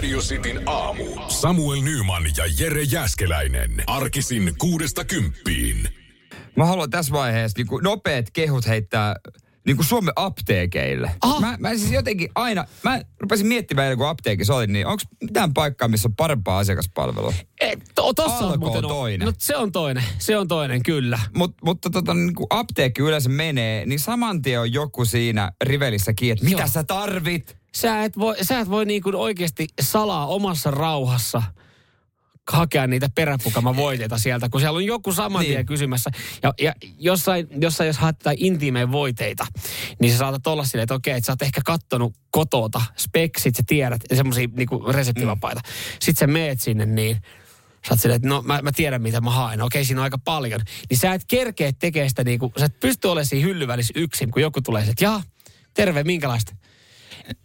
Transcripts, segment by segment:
Radio Cityn aamu. Samuel Nyman ja Jere Jäskeläinen. Arkisin kuudesta kymppiin. Mä haluan tässä vaiheessa niin kuin nopeat kehut heittää niin kuin Suomen apteekeille. Aha. Mä, mä siis jotenkin aina, mä rupesin miettimään, kun apteekissa olin, niin onko mitään paikkaa, missä on parempaa asiakaspalvelua? Et, to, tossa Alko on muuten on toinen. No, se on toinen. Se on toinen, kyllä. Mut, mutta tota, niin kun apteekki yleensä menee, niin saman tien on joku siinä rivelissä kiinni, että mitä Joo. sä tarvit? Sä et voi, sä et voi niin kuin oikeasti salaa omassa rauhassa hakea niitä peräpukama-voiteita sieltä, kun siellä on joku saman tien Niin. kysymässä. Ja, ja jossain, jossain, jos haet intiimeen voiteita, niin sä saatat olla silleen, että okei, että sä oot ehkä kattonut kotota speksit, sä tiedät, semmoisia niinku reseptivapaita. Mm. Sitten sä meet sinne, niin Sä oot silleen, että no mä, mä tiedän mitä mä haen. Okei, siinä on aika paljon. Niin sä et kerkeä tekemään sitä niinku, sä et pysty olemaan siinä hyllyvälissä yksin, kun joku tulee, että jaa, terve, minkälaista?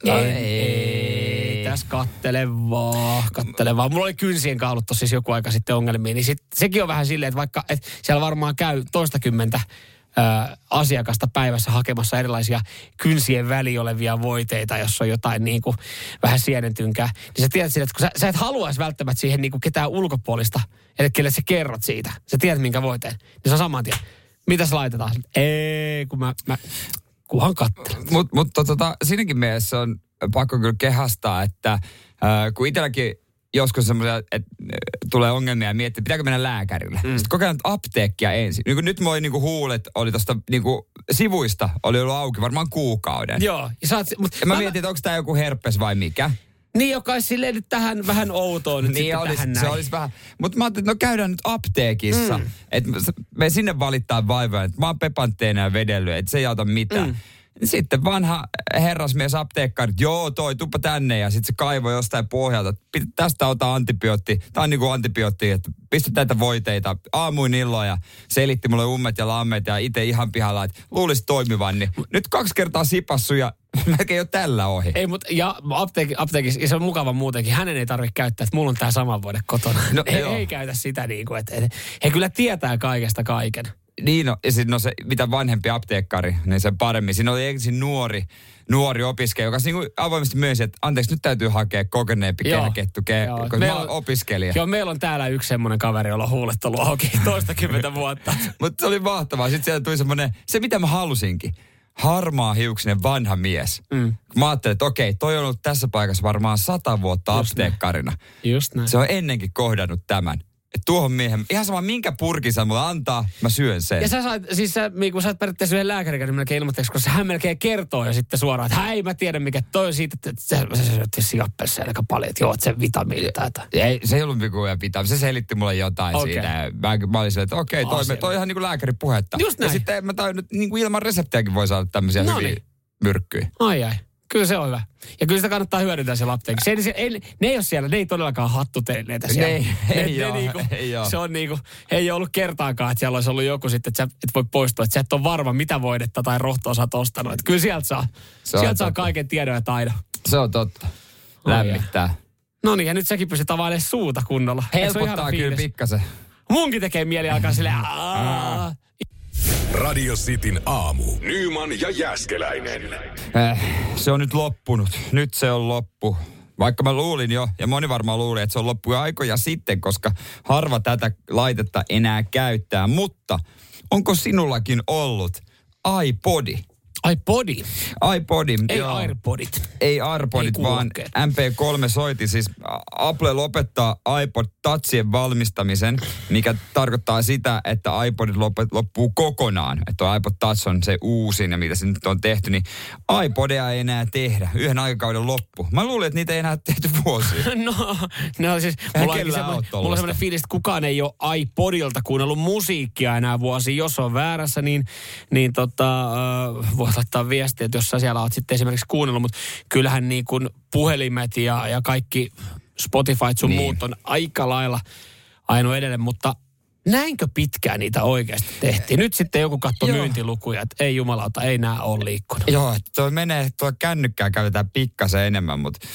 Ei, ei. ei, tässä kattele vaan, kattele vaan. Mulla oli kynsien kaalut siis joku aika sitten ongelmia, niin sit, sekin on vähän silleen, että vaikka et siellä varmaan käy toistakymmentä ö, asiakasta päivässä hakemassa erilaisia kynsien väli olevia voiteita, jos on jotain niin kuin vähän sienentynkää. Niin sä tiedät että kun sä, sä et haluaisi välttämättä siihen niin kuin ketään ulkopuolista, että kelle sä kerrot siitä. Sä tiedät minkä voiteen. Niin se on saman tien. Mitäs laitetaan? Ei, kun mä, mä kunhan kattelen. Mutta mut, tota, siinäkin mielessä on pakko kyllä kehastaa, että äh, kun itselläkin joskus semmoisia, että tulee ongelmia ja miettii, pitääkö mennä lääkärille. Mm. Sitten kokeillaan nyt apteekkia ensin. Niin kun nyt moi niinku huulet oli tuosta niinku sivuista, oli ollut auki varmaan kuukauden. Joo. Ja, oot, mut, Ja mä mietin, että onko tämä joku herpes vai mikä. Niin, joka olisi silleen nyt tähän vähän outoa nyt Niin olisi, tähän se olisi vähän. Mutta mä ajattelin, että no käydään nyt apteekissa. Mm. Että me sinne valittaa vaivaa, että mä oon pepantteena ja vedellyt, että se ei auta mitään. Mm. Sitten vanha herrasmies apteekkari, että joo toi, tuppa tänne ja sitten se kaivoi jostain pohjalta. Tästä ota antibiootti, tää on niinku antibiootti, että pistä tätä voiteita aamuin illoin ja selitti mulle ummet ja lammet ja itse ihan pihalla, että luulisi toimivan. Niin nyt kaksi kertaa sipassu ja melkein jo tällä ohi. Ei, mutta ja apteeki, apteekissa, ja se on mukava muutenkin, hänen ei tarvitse käyttää, että mulla on tämä sama vuode kotona. No, he, joo. ei käytä sitä niin kuin, että, että he kyllä tietää kaikesta kaiken. Niin, no, ja sit, no se, mitä vanhempi apteekkari, niin sen paremmin. Siinä oli ensin nuori, nuori opiskelija, joka niin avoimesti myönsi, että anteeksi, nyt täytyy hakea kokeneempi Joo. kehäkettu, ke, Joo. koska Meillä mä on- opiskelija. Joo, meillä on täällä yksi semmoinen kaveri, jolla on huulet ollut auki toistakymmentä vuotta. Mutta se oli mahtavaa. Sitten siellä tuli semmoinen, se mitä mä halusinkin, harmaa hiuksinen vanha mies. Mm. Mä ajattelin, että okei, toi on ollut tässä paikassa varmaan sata vuotta Just näin. apteekkarina. Just näin. Se on ennenkin kohdannut tämän. Tuohon miehen, ihan sama minkä purkin sä mulle antaa, mä syön sen. Ja sä sait, siis sä, niin kun sä oot periaatteessa yhden lääkärin kanssa melkein ilmoitteeksi, koska hän melkein kertoo jo sitten suoraan, että hei mä tiedän mikä toi on siitä, että sä, sä syöt sijappessa aika paljon, että joo, että se vitamiini jotain. Ei, se ei ollut mikuja pitää. Se selitti mulle jotain okay. siitä. ja Mä, mä olin silleen, että okei, okay, toi, toi on ihan niin kuin lääkärin puhetta. Just näin. Ja sitten en mä tajunnut, niin kuin ilman reseptiäkin voi saada tämmöisiä No hyviä niin. myrkkyjä. Ai ai. Kyllä se on hyvä. Ja kyllä sitä kannattaa hyödyntää siellä apteekissa. Se, ei- se, ei, ne ei ole siellä, ne ei todellakaan hattutelineitä siellä. Ne ei- ei oo, niinku, ei oo. Se on niinku, ei ollut kertaakaan, että siellä olisi ollut joku sitten, että sä et voi poistua, että sä et ole varma, mitä voidetta tai rohtoa sä oot ostanut. Että kyllä sieltä saa, sieltä saa kaiken tiedon ja taidon. Se on totta. Lämmittää. No niin, ja nyt säkin pystyt availemaan suuta kunnolla. Ole Helpottaa kyllä pikkasen. Munkin tekee mieli alkaa silleen, "Aa." Radio Cityn aamu. Nyman ja Jäskeläinen. Äh, se on nyt loppunut. Nyt se on loppu. Vaikka mä luulin jo, ja moni varmaan luuli, että se on loppu jo aikoja sitten, koska harva tätä laitetta enää käyttää. Mutta onko sinullakin ollut iPodi? Ai podi. iPodi. Ei joo. Airpodit. Ei AirPodit, Ei vaan kuulokkeet. MP3 soiti. Siis Apple lopettaa iPod Touchien valmistamisen, mikä tarkoittaa sitä, että iPodit lop- loppuu kokonaan. Että iPod Touch on se uusin ja mitä se nyt on tehty, niin iPodia ei enää tehdä. Yhden aikakauden loppu. Mä luulin, että niitä ei enää tehty vuosia. No, no siis, mulla, on semmoinen, mulla on semmoinen fiilis, että kukaan ei ole iPodilta kuunnellut musiikkia enää vuosi. Jos on väärässä, niin, niin tota, äh, voit laittaa viestiä, että jos sä siellä oot sitten esimerkiksi kuunnellut, mutta kyllähän niin kuin puhelimet ja, ja kaikki Spotify sun Niin. muut on aika lailla ainoa edelleen, mutta näinkö pitkään niitä oikeasti tehtiin? Nyt sitten joku katsoi myyntilukuja, että ei jumalauta, ei nämä ole liikkunut. Joo, tuo menee, tuo kännykkää käytetään pikkasen enemmän, mutta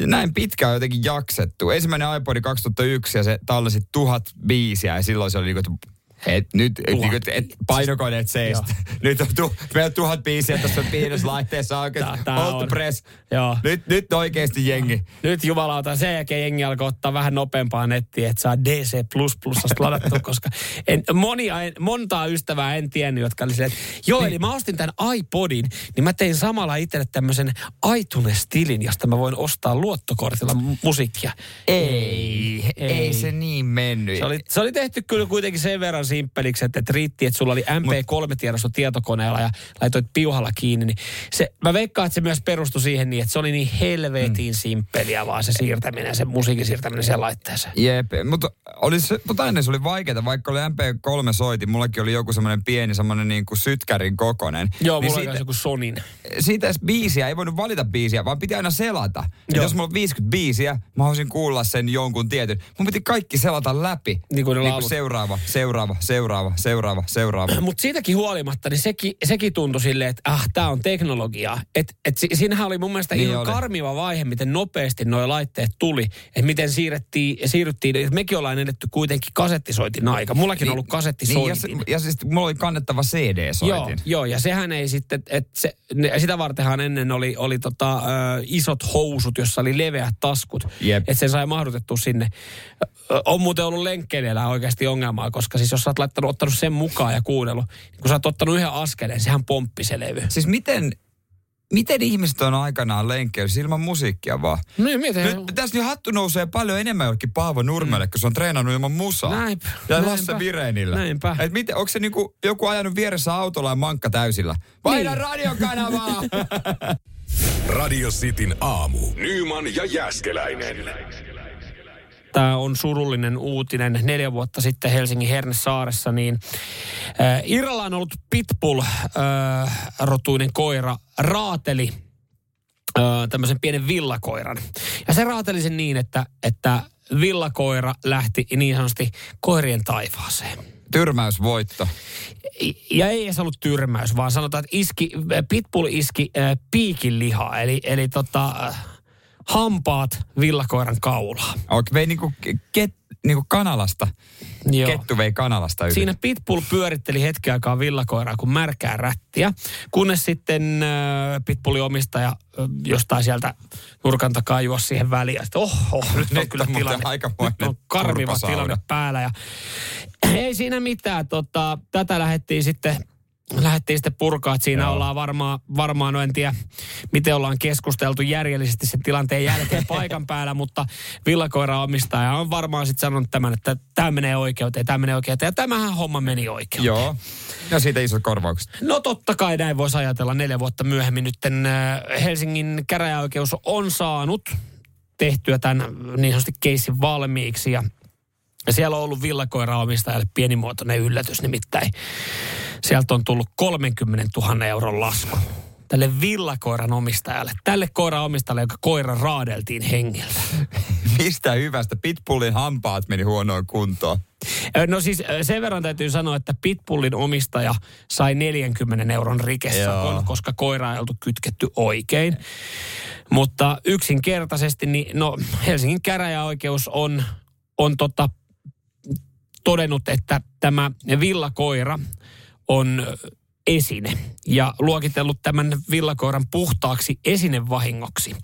näin pitkään jotenkin jaksettu. Ensimmäinen iPod 2001 ja se tallasi tuhat biisiä ja silloin se oli että et nyt et, niinku, et, painokoneet seistä. Nyt on tu, meillä on tuhat biisiä Hold on. the press. Joo. Nyt, nyt oikeasti jengi. Nyt jumalauta, sen jälkeen jengi alkoi ottaa vähän nopeampaa nettiä, että saa DC++ ladattua, koska en, monia, en, montaa ystävää en tiennyt, jotka oli silleen, että joo, eli mä ostin tämän iPodin, niin mä tein samalla itselle tämmöisen iTunes-tilin, josta mä voin ostaa luottokortilla mu- musiikkia. Ei, ei, ei se niin mennyt. Se oli, se oli tehty kyllä kuitenkin sen verran simppeliksi, että, että riitti, että sulla oli MP3-tiedosto tietokoneella ja laitoit piuhalla kiinni. Niin se, mä veikkaan, että se myös perustui siihen niin, että se oli niin helvetin mm. simppeliä vaan se siirtäminen, se musiikin siirtäminen siihen laitteeseen. Jep, mutta oli se, tota ennen se oli vaikeaa, vaikka oli MP3 soitin, mullakin oli joku semmoinen pieni semmoinen niin kuin sytkärin kokonen. Joo, niin mulla siitä, oli joku Sonin. siitä edes biisiä, ei voinut valita biisiä, vaan piti aina selata. Joo. jos mulla on 50 biisiä, mä haluaisin kuulla sen jonkun tietyn. Mun piti kaikki selata läpi. Niin kuin niin laulut. seuraava, seuraava, seuraava, seuraava, seuraava. Mutta siitäkin huolimatta, niin sekin, sekin tuntui silleen, että ah, tämä on teknologiaa. Et, et si, siinähän oli mun mielestä Niin ihan oli. karmiva vaihe, miten nopeasti nuo laitteet tuli. Että miten siirrettiin, siirryttiin, että mekin ollaan edetty kuitenkin kasettisoitin aika. Mullakin on ollut Niin, kasettisoitin. ja, se, ja siis mulla oli kannettava CD-soitin. Joo, joo, ja sehän ei sitten, että se, sitä vartenhan ennen oli, oli tota, ö, isot housut, jossa oli leveät taskut. Että sen sai mahdutettua sinne. Ö, On muuten ollut lenkkeilijällä oikeasti ongelmaa, koska siis jos sä oot laittanut, ottanut sen mukaan ja kuunnellut, niin kun sä oot ottanut yhden askeleen, sehän pomppi se levy. Siis miten, miten ihmiset on aikanaan lenkkeys ilman musiikkia vaan? Niin, mietin. Nyt tässä nyt hattu nousee paljon enemmän jollekin Paavo Nurmelle, kun se on treenannut ilman musaa. Näinpä, Ja näinpä. Lasse Virenillä. Näinpä. Et miten, onko se niinku joku ajanut vieressä autolla ja mankka täysillä? Vaihda Niin. radiokanavaa! Radio Cityn aamu. Nyman ja Jäskeläinen. Tämä on surullinen uutinen. Neljä vuotta sitten Helsingin Hernesaaressa, niin äh, Irralla on ollut Pitbull-rotuinen koira, raateli äh, tämmöisen pienen villakoiran. Ja se raateli sen niin, että, että villakoira lähti niin sanotusti koirien taivaaseen. Tyrmäysvoitto. Ja ei edes ollut tyrmäys, vaan sanotaan, että iski, Pitbull iski äh, piikin lihaa, eli, eli tota, äh, hampaat villakoiran kaulaa. Oikein vei niinku, ket, niinku kanalasta. Joo. Kettu vei kanalasta yli. Siinä Pitbull pyöritteli hetken aikaa villakoiraa kuin märkää rättiä, kunnes sitten äh, Pitbullin omistaja äh, jostain sieltä nurkan takaa juosi siihen väliin. Ja sitten, oho, nyt on Nyt kyllä on tilanne, aikamoinen nyt on karmiva tilanne päällä. Ja, ei siinä mitään, tota, tätä lähdettiin sitten lähdettiin sitten purkaa, että siinä Joo. ollaan varmaan, varmaan, no en tiedä, miten ollaan keskusteltu järjellisesti sen tilanteen jälkeen paikan päällä, mutta villakoira omistaja on varmaan sitten sanonut tämän, että tämä menee oikeuteen, tämä menee oikeuteen, ja tämähän homma meni oikeuteen. Joo. Ja siitä isot korvaukset. No totta kai näin voisi ajatella neljä vuotta myöhemmin. Nyt Helsingin käräjäoikeus on saanut tehtyä tämän niin sanotusti keissin valmiiksi ja ja siellä on ollut villakoira-omistajalle pienimuotoinen yllätys, nimittäin sieltä on tullut 30 000 euron lasku tälle villakoiran omistajalle. Tälle koiran omistajalle, joka koira raadeltiin hengiltä. Mistä hyvästä? Pitbullin hampaat meni huonoon kuntoon. No siis sen verran täytyy sanoa, että Pitbullin omistaja sai 40 euron rikesakon, koska koira ei oltu kytketty oikein. Mutta yksinkertaisesti, niin no Helsingin käräjäoikeus on, on tota, todennut, että tämä villakoira on esine ja luokitellut tämän villakoiran puhtaaksi esinevahingoksi.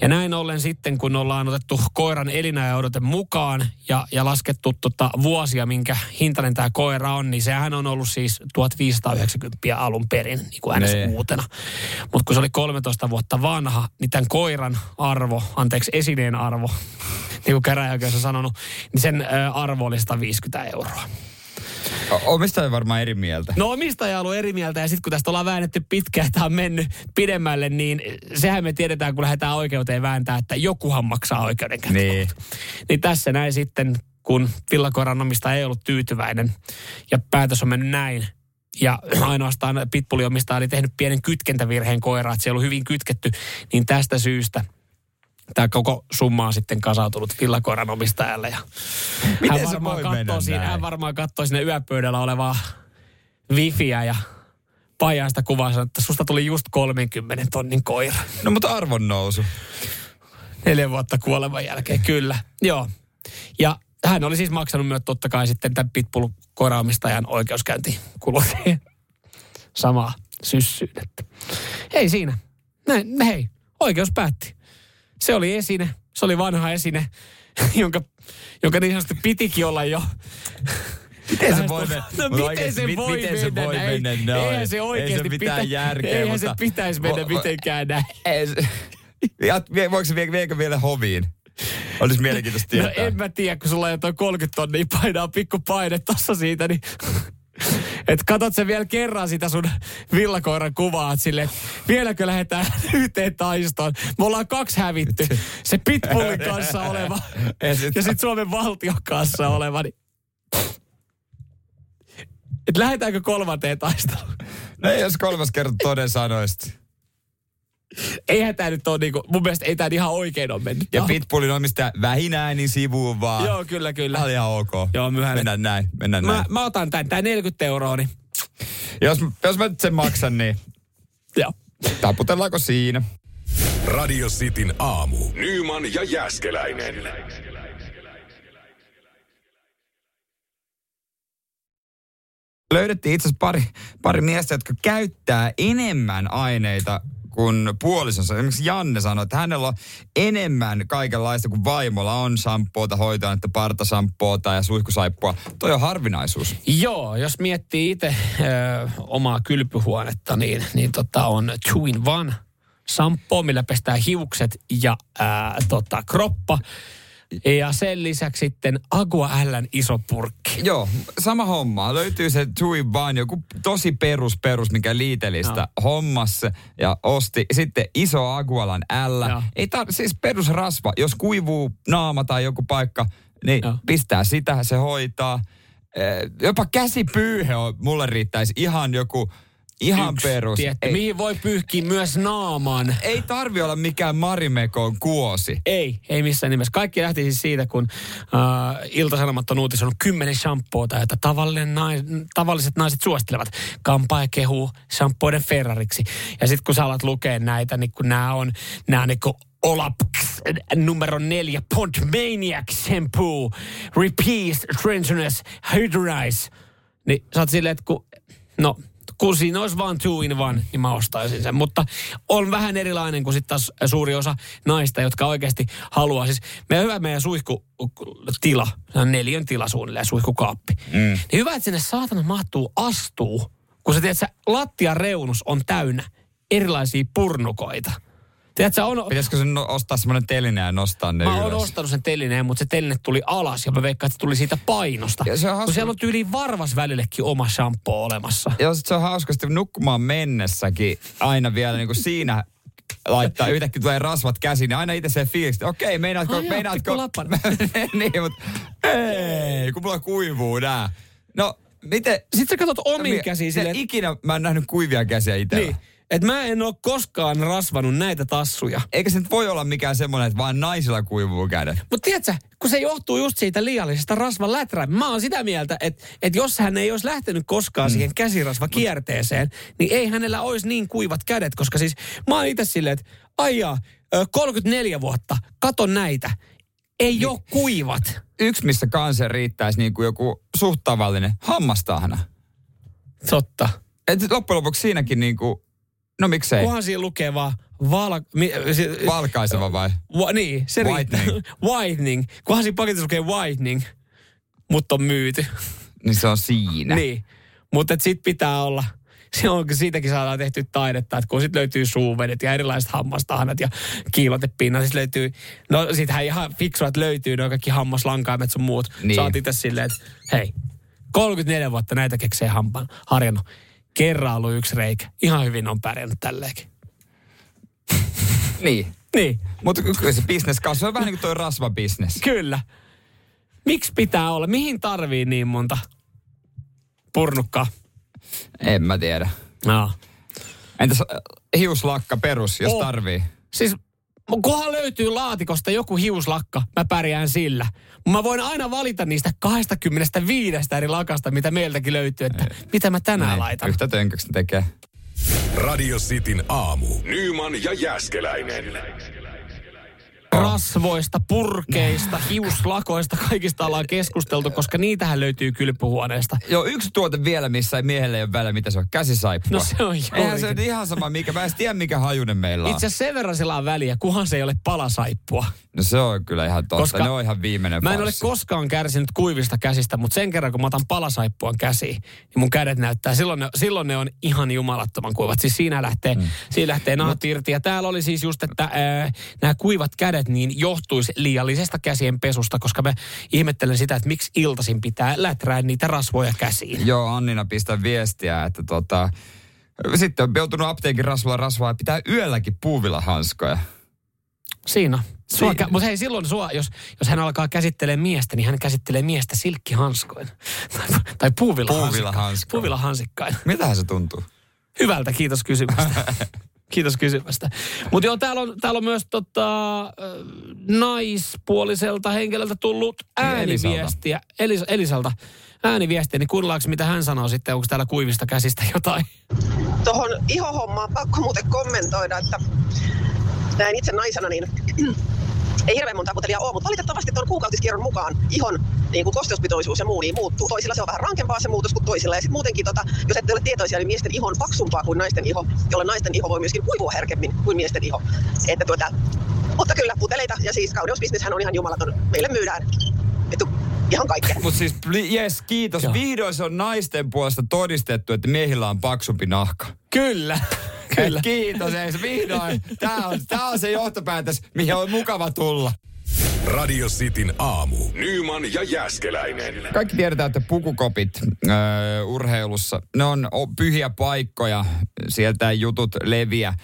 Ja näin ollen sitten, kun ollaan otettu koiran elinajaodote mukaan ja, ja laskettu tota vuosia, minkä hintainen tämä koira on, niin sehän on ollut siis 1590 alun perin, niin kuin äänes Nee. uutena. Mutta kun se oli 13 vuotta vanha, niin tämän koiran arvo, anteeksi esineen arvo, niin kuin käräjäoikeus on sanonut, niin sen arvo oli 150 euroa. Omistaja varmaan eri mieltä. No omistaja on ollut eri mieltä ja sitten kun tästä ollaan väännetty pitkään, että on mennyt pidemmälle, niin sehän me tiedetään, kun lähdetään oikeuteen vääntää, että jokuhan maksaa oikeudenkäyntiä. Niin. Niin tässä näin sitten, kun villakoiran omistaja ei ollut tyytyväinen ja päätös on mennyt näin. Ja ainoastaan Pitbullin omistaja oli tehnyt pienen kytkentävirheen koiraa, että se ei ollut hyvin kytketty, niin tästä syystä tämä koko summa on sitten kasautunut villakoiran omistajalle. Ja Miten hän se varmaan voi katsoo siinä, näin? hän varmaan katsoo sinne yöpöydällä olevaa wifiä ja pajaista kuvaa sanoo, että susta tuli just 30 tonnin koira. No mutta arvon nousu. Neljä vuotta kuoleman jälkeen, kyllä. Joo. Ja hän oli siis maksanut myös totta kai sitten tämän pitbull koiraomistajan oikeuskäyntikulut. Samaa syssyyn. Että. Ei siinä. Näin, hei, oikeus päätti. Se oli esine, se oli vanha esine, jonka, jonka niin sanotusti pitikin olla jo Miten se voi mennä? No miten se voi miten se mennä voi näin? mennä noin? Eihän se Ei oikeasti se mitään pitä- järkeä. eihän mutta, se pitäisi mennä Vo- mitenkään näin. Ei se- Ja voiko se vie, viekö vielä hoviin? Olisi mielenkiintoista No tietää. en mä tiedä, kun sulla on toi 30 tonnia painaa pikku paine tossa siitä, niin... Et katot sä vielä kerran sitä sun villakoiran kuvaa, että vieläkö lähdetään yhteen taistoon. Me ollaan kaksi hävitty. Se Pitbullin kanssa oleva Ja sit- ja sitten Suomen valtion kanssa oleva. Niin... Et lähdetäänkö kolmanteen taisteluun? No jos kolmas kerta toden sanoisit. Eihän tämä nyt ole niinku, mun mielestä ei tämä ihan oikein ole mennyt. Ja Pitbullin omistaja vähin äänin sivuun vaan. Joo, kyllä, kyllä. Tämä oli ihan ok. Joo, myöhään. Mennään näin, mennään Mä, näin. mä otan tämän, tää 40 euroa, niin Jos, jos mä nyt sen maksan, niin joo. taputellaanko siinä? Radio Cityn aamu. Nyman ja Jäskeläinen. Löydettiin itse asiassa pari, pari miestä, jotka käyttää enemmän aineita kuin puolisonsa. Esimerkiksi Janne sanoi, että hänellä on enemmän kaikenlaista kuin vaimolla on shampoota, hoitoainetta, partasampoota ja suihkusaippua. Toi on harvinaisuus. Joo, jos miettii itse omaa kylpyhuonetta, niin, niin tota on two in one shampoo, millä pestää hiukset ja ää, tota, kroppa. Ja sen lisäksi sitten Agua Ln iso purkki. Joo, sama homma. Löytyy se in one, joku tosi perus perus, mikä liitelistä no. hommas ja osti. Sitten iso Agualan L. Joo. Ei tar- siis perusrasva. Jos kuivuu naama tai joku paikka, niin Joo. pistää sitä, se hoitaa. Eh, Jopa käsipyyhe on, mulle riittäisi ihan joku, ihan Yksi, perus. Tiedätte, Ei, mihin voi pyyhkiä myös naaman. ei tarvi olla mikään Marimekon kuosi. Ei, ei missään nimessä. Kaikki lähti siis siitä, kun äh, Ilta-Sanomat on uutisoinut kymmenen shampoota, joita tavallinen nais, tavalliset naiset suosittelevat. Kampaa kehuu shampooiden Ferrariksi. Ja sitten kun sä alat lukea näitä, niin kun nämä on, nämä niin kuin Olaps numero neljä, Pond Maniac Shampoo, Repeat, Trencherness, Hydrize. Niin sä oot silleen, että kun, no, kun siinä olisi vain two in one, niin mä ostaisin sen. Mutta on vähän erilainen kuin sitten taas suuri osa naista, jotka oikeasti haluaa. Siis meidän hyvä meidän suihkutila, se on neljän tila suunnilleen, suihkukaappi. Mm. Niin hyvä, että sinne saatana mahtuu astuu, kun sä tiedät, lattian reunus on täynnä erilaisia purnukoita. Tiedätkö, on, Pitäisikö sen no- ostaa semmoinen teline ja nostaa ne Mä oon ostanut sen telineen, mutta se teline tuli alas ja mä veikkaan, että se tuli siitä painosta. Ja se on hauska- Kun siellä on tyyliin varvas välillekin oma shampoo olemassa. Joo, sit se on hauskasti nukkumaan mennessäkin aina vielä niin kuin siinä laittaa, yhtäkkiä tulee rasvat käsiin, niin aina itse se fiilis, että okei, meinaatko, Ai meinaatko, niin, mutta ei, kun mulla kuivuu nää. No, miten, Sitten sä katsot omiin Mi- käsiin silleen, Ikinä mä en nähnyt kuivia käsiä itsellä. niin, että mä en ole koskaan rasvanut näitä tassuja. Eikä se nyt voi olla mikään semmoinen, että vaan naisilla kuivuu kädet. Mutta tiedätkö, kun se johtuu just siitä liiallisesta rasvan läträän. Mä oon sitä mieltä, että, että jos hän ei olisi lähtenyt koskaan mm. siihen käsirasvakierteeseen, niin ei hänellä olisi niin kuivat kädet, koska siis mä oon itse silleen, että aijaa, ö, 34 vuotta, katon näitä, ei niin. ole kuivat. Yksi, missä kanssa riittäisi niin kuin joku suht tavallinen hammastahna. Totta. Et loppujen lopuksi siinäkin niin kuin, no miksei, Kunhan siinä lukee vaan val... Mi, se, valkaiseva vai? va, niin, se Whitening. riittää. whitening. Kunhan siinä paketissa lukee whitening, mutta on myyty. Niin se on siinä. Niin. Mutta sit pitää olla, se on, siitäkin saadaan tehty taidetta, että kun sit löytyy suuvedet ja erilaiset hammastahnat ja kiilotepinnat, sit löytyy, no sitähän ihan fiksua, että löytyy ne kaikki hammaslankaimet sun muut. Niin. Niin. Oot itse silleen, että hei, 34 vuotta näitä keksee hampaan, harjannut. Kerran ollut yksi reikä. Ihan hyvin on pärjännyt tälleenkin. Niin. Niin, Mutta kyllä se business kasvaa vähän niin kuin toi rasvabisnes. kyllä. Miksi pitää olla? Mihin tarvii niin monta purnukkaa? En mä tiedä. No. Entäs hiuslakka perus, jos Oh. tarvii? Siis kunhan löytyy laatikosta joku hiuslakka, mä pärjään sillä. Mä voin aina valita niistä 25 eri lakasta, mitä meiltäkin löytyy, että mitä mä tänään Näin, laitan. Yhtä tönköksi tekee. Radio Cityn aamu. Nyman ja Jäskeläinen. Rasvoista, purkeista, hiuslakoista, kaikista ollaan keskusteltu, koska niitähän löytyy kylpyhuoneesta. Joo, yksi tuote vielä, missä ei miehelle ole väliä, mitä se on. Käsisaippua. No se on Eihän se nyt ihan sama, mikä. Mä en tiedä, mikä hajunen meillä on. Itse asiassa sen verran sillä on väliä, kunhan se ei ole palasaippua. No se on kyllä ihan totta. Koska ne on ihan viimeinen Mä en ole farssi. koskaan kärsinyt kuivista käsistä, mutta sen kerran kun mä otan palasaippuan käsiin, niin mun kädet näyttää, silloin ne, silloin ne on ihan jumalattoman kuivat. Siis siinä lähtee, mm. siinä lähtee nahat irti. Ja täällä oli siis just, että ää, nämä kuivat kädet niin johtuisi liiallisesta käsien pesusta, koska mä ihmettelen sitä, että miksi iltaisin pitää läträä niitä rasvoja käsiin. Joo, Annina pistää viestiä, että tota... Sitten on joutunut apteekin rasvaa rasvaa ja pitää yölläkin puuvillahanskoja. Siinä. Sua, Siinä. kä- mutta hei, silloin sua, jos, jos hän alkaa käsittelee miestä, niin hän käsittelee miestä silkkihanskoin. tai, tai puuvillahansikkain. Puuvillahanskoin. Puuvillahansikkain. Mitähän se tuntuu? Hyvältä, kiitos kysymästä. kiitos kysymästä. Mutta joo, täällä on, täällä on myös tota, naispuoliselta henkilöltä tullut ääniviestiä. Elis, Elisalta ääniviestiä, niin kuunnellaanko mitä hän sanoo sitten, onko täällä kuivista käsistä jotain? Tuohon ihohommaan pakko muuten kommentoida, että näin itse naisena, niin ei hirveän monta puteliaa ole, mutta valitettavasti tuon kuukautiskierron mukaan ihon niin kuin kosteuspitoisuus ja muu niin muuttuu. Toisilla se on vähän rankempaa se muutos kuin toisilla. Ja sitten muutenkin, tota, jos ette ole tietoisia, niin miesten iho on paksumpaa kuin naisten iho, jolloin naisten iho voi myöskin kuivua herkemmin kuin miesten iho. Että tuota, mutta kyllä puteleita ja siis kauneusbisneshän on ihan jumalaton. Meille myydään vittu ihan kaikkea. Mutta siis, jes, kiitos. Joo. Vihdoin se on naisten puolesta todistettu, että miehillä on paksumpi nahka. Kyllä. Kyllä. Kiitos, ei se vihdoin. Tämä on, tää on se johtopäätös, mihin on mukava tulla. Radio Cityn aamu. Nyman ja Jäskeläinen. Kaikki tiedetään, että pukukopit öö, urheilussa, ne on pyhiä paikkoja. Sieltä jutut leviä.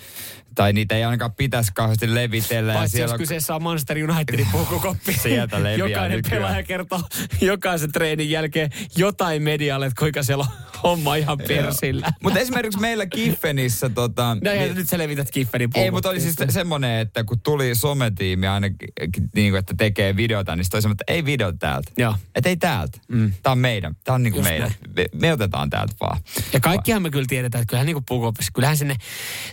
Tai niitä ei ainakaan pitäisi kauheasti levitellä. Paitsi jos siellä on- kyseessä on Manchester Unitedin pukukoppi. Sieltä leviää Jokainen nykyään. pelaaja kertoo jokaisen treenin jälkeen jotain medialle, että kuinka siellä on homma ihan persillä. Mutta esimerkiksi meillä Kiffenissä tota... No ja niin- nyt sä levität Kifferin Ei, mutta oli siis semmoinen, että kun tuli sometiimi aina, niin kuin, että tekee videota, niin sitten että ei video täältä. Joo. Että ei täältä. Mm. Tämä on meidän. Tämä on niin kuin meidän. Me, me, otetaan täältä vaan. Ja kaikkihan me kyllä tiedetään, että kyllähän niin kuin pukukopissa, kyllähän sinne,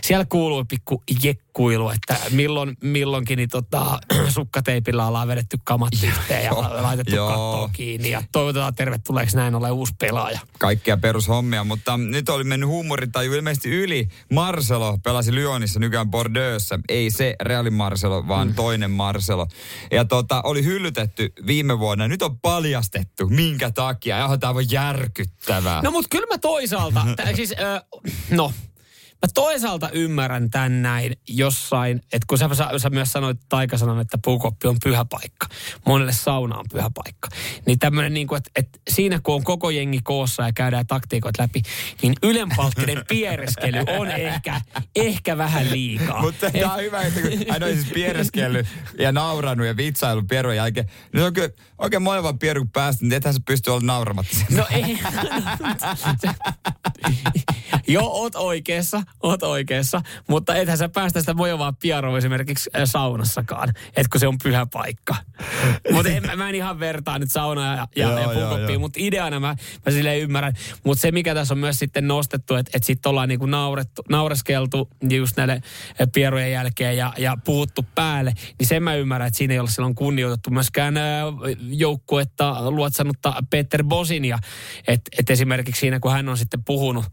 siellä kuuluu pikku jekkuilu, että milloin, milloinkin niin tota, sukkateipillä ollaan vedetty kamat yhteen ja laitettu Joo. kattoa kiinni ja toivotetaan tervetulleeksi näin ollen uusi pelaaja. Kaikkia perushommia, mutta nyt oli mennyt huumoritaju ilmeisesti yli. Marcelo pelasi Lyonissa, nykyään Bordeauxssa. Ei se Reali Marcelo, vaan mm. toinen Marcelo. Ja tota, oli hyllytetty viime vuonna. Nyt on paljastettu, minkä takia. Ja tämä on järkyttävää. No mutta kyllä mä toisaalta, siis äh, no, mä toisaalta ymmärrän tän näin jossain, että kun sä, sä, sä myös sanoit taikasanan, että puukoppi on pyhä paikka. Monelle sauna on pyhä paikka. Niin tämmöinen niin kuin, että, että siinä kun on koko jengi koossa ja käydään taktiikot läpi, niin ylenpalttinen piereskely on ehkä, ehkä vähän liikaa. Mutta tämä on hyvä, että kun hän on siis piereskellyt ja nauranut ja vitsailut pierun jälkeen. Nyt on kyllä oikein molemmat pieru päästä, niin ethän se pystyy olla nauramatta. No ei. Joo, oot oikeassa, oot oikeassa, mutta ethän sä päästä sitä mojovaa piaroa esimerkiksi äh, saunassakaan, et kun se on pyhä paikka. mutta mä, mä en ihan vertaa nyt saunaa ja, ja, Joo, ja joo. mutta ideana mä, mä silleen ymmärrän. Mutta se, mikä tässä on myös sitten nostettu, että et sitten ollaan niinku naurettu, naureskeltu just näille äh, pierojen jälkeen ja, ja puhuttu päälle, niin sen mä ymmärrän, että siinä ei ole silloin kunnioitettu myöskään äh, joukkuetta luotsannutta Peter Bosinia. Että et esimerkiksi siinä, kun hän on sitten puhunut,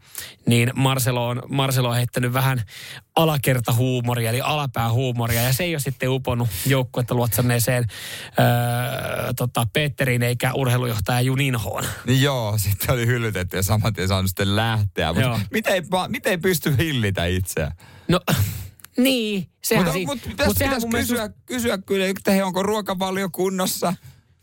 niin Marcelo on, Marcelo on heittänyt vähän alakertahuumoria, eli alapäähuumoria, ja se ei ole sitten uponnut joukkuetta luotsanneeseen öö, tota, Petteriin eikä urheilujohtaja Juninhoon. Niin joo, sitten oli hyllytetty ja saman tien saanut sitten lähteä. Mutta miten, miten ei pysty hillitä itseään? No, niin, sehän Mutta siinä. mut pitäisi mut sehän pitäis mun mielestä kysyä, kysyä kyllä, että he onko ruokavalio kunnossa.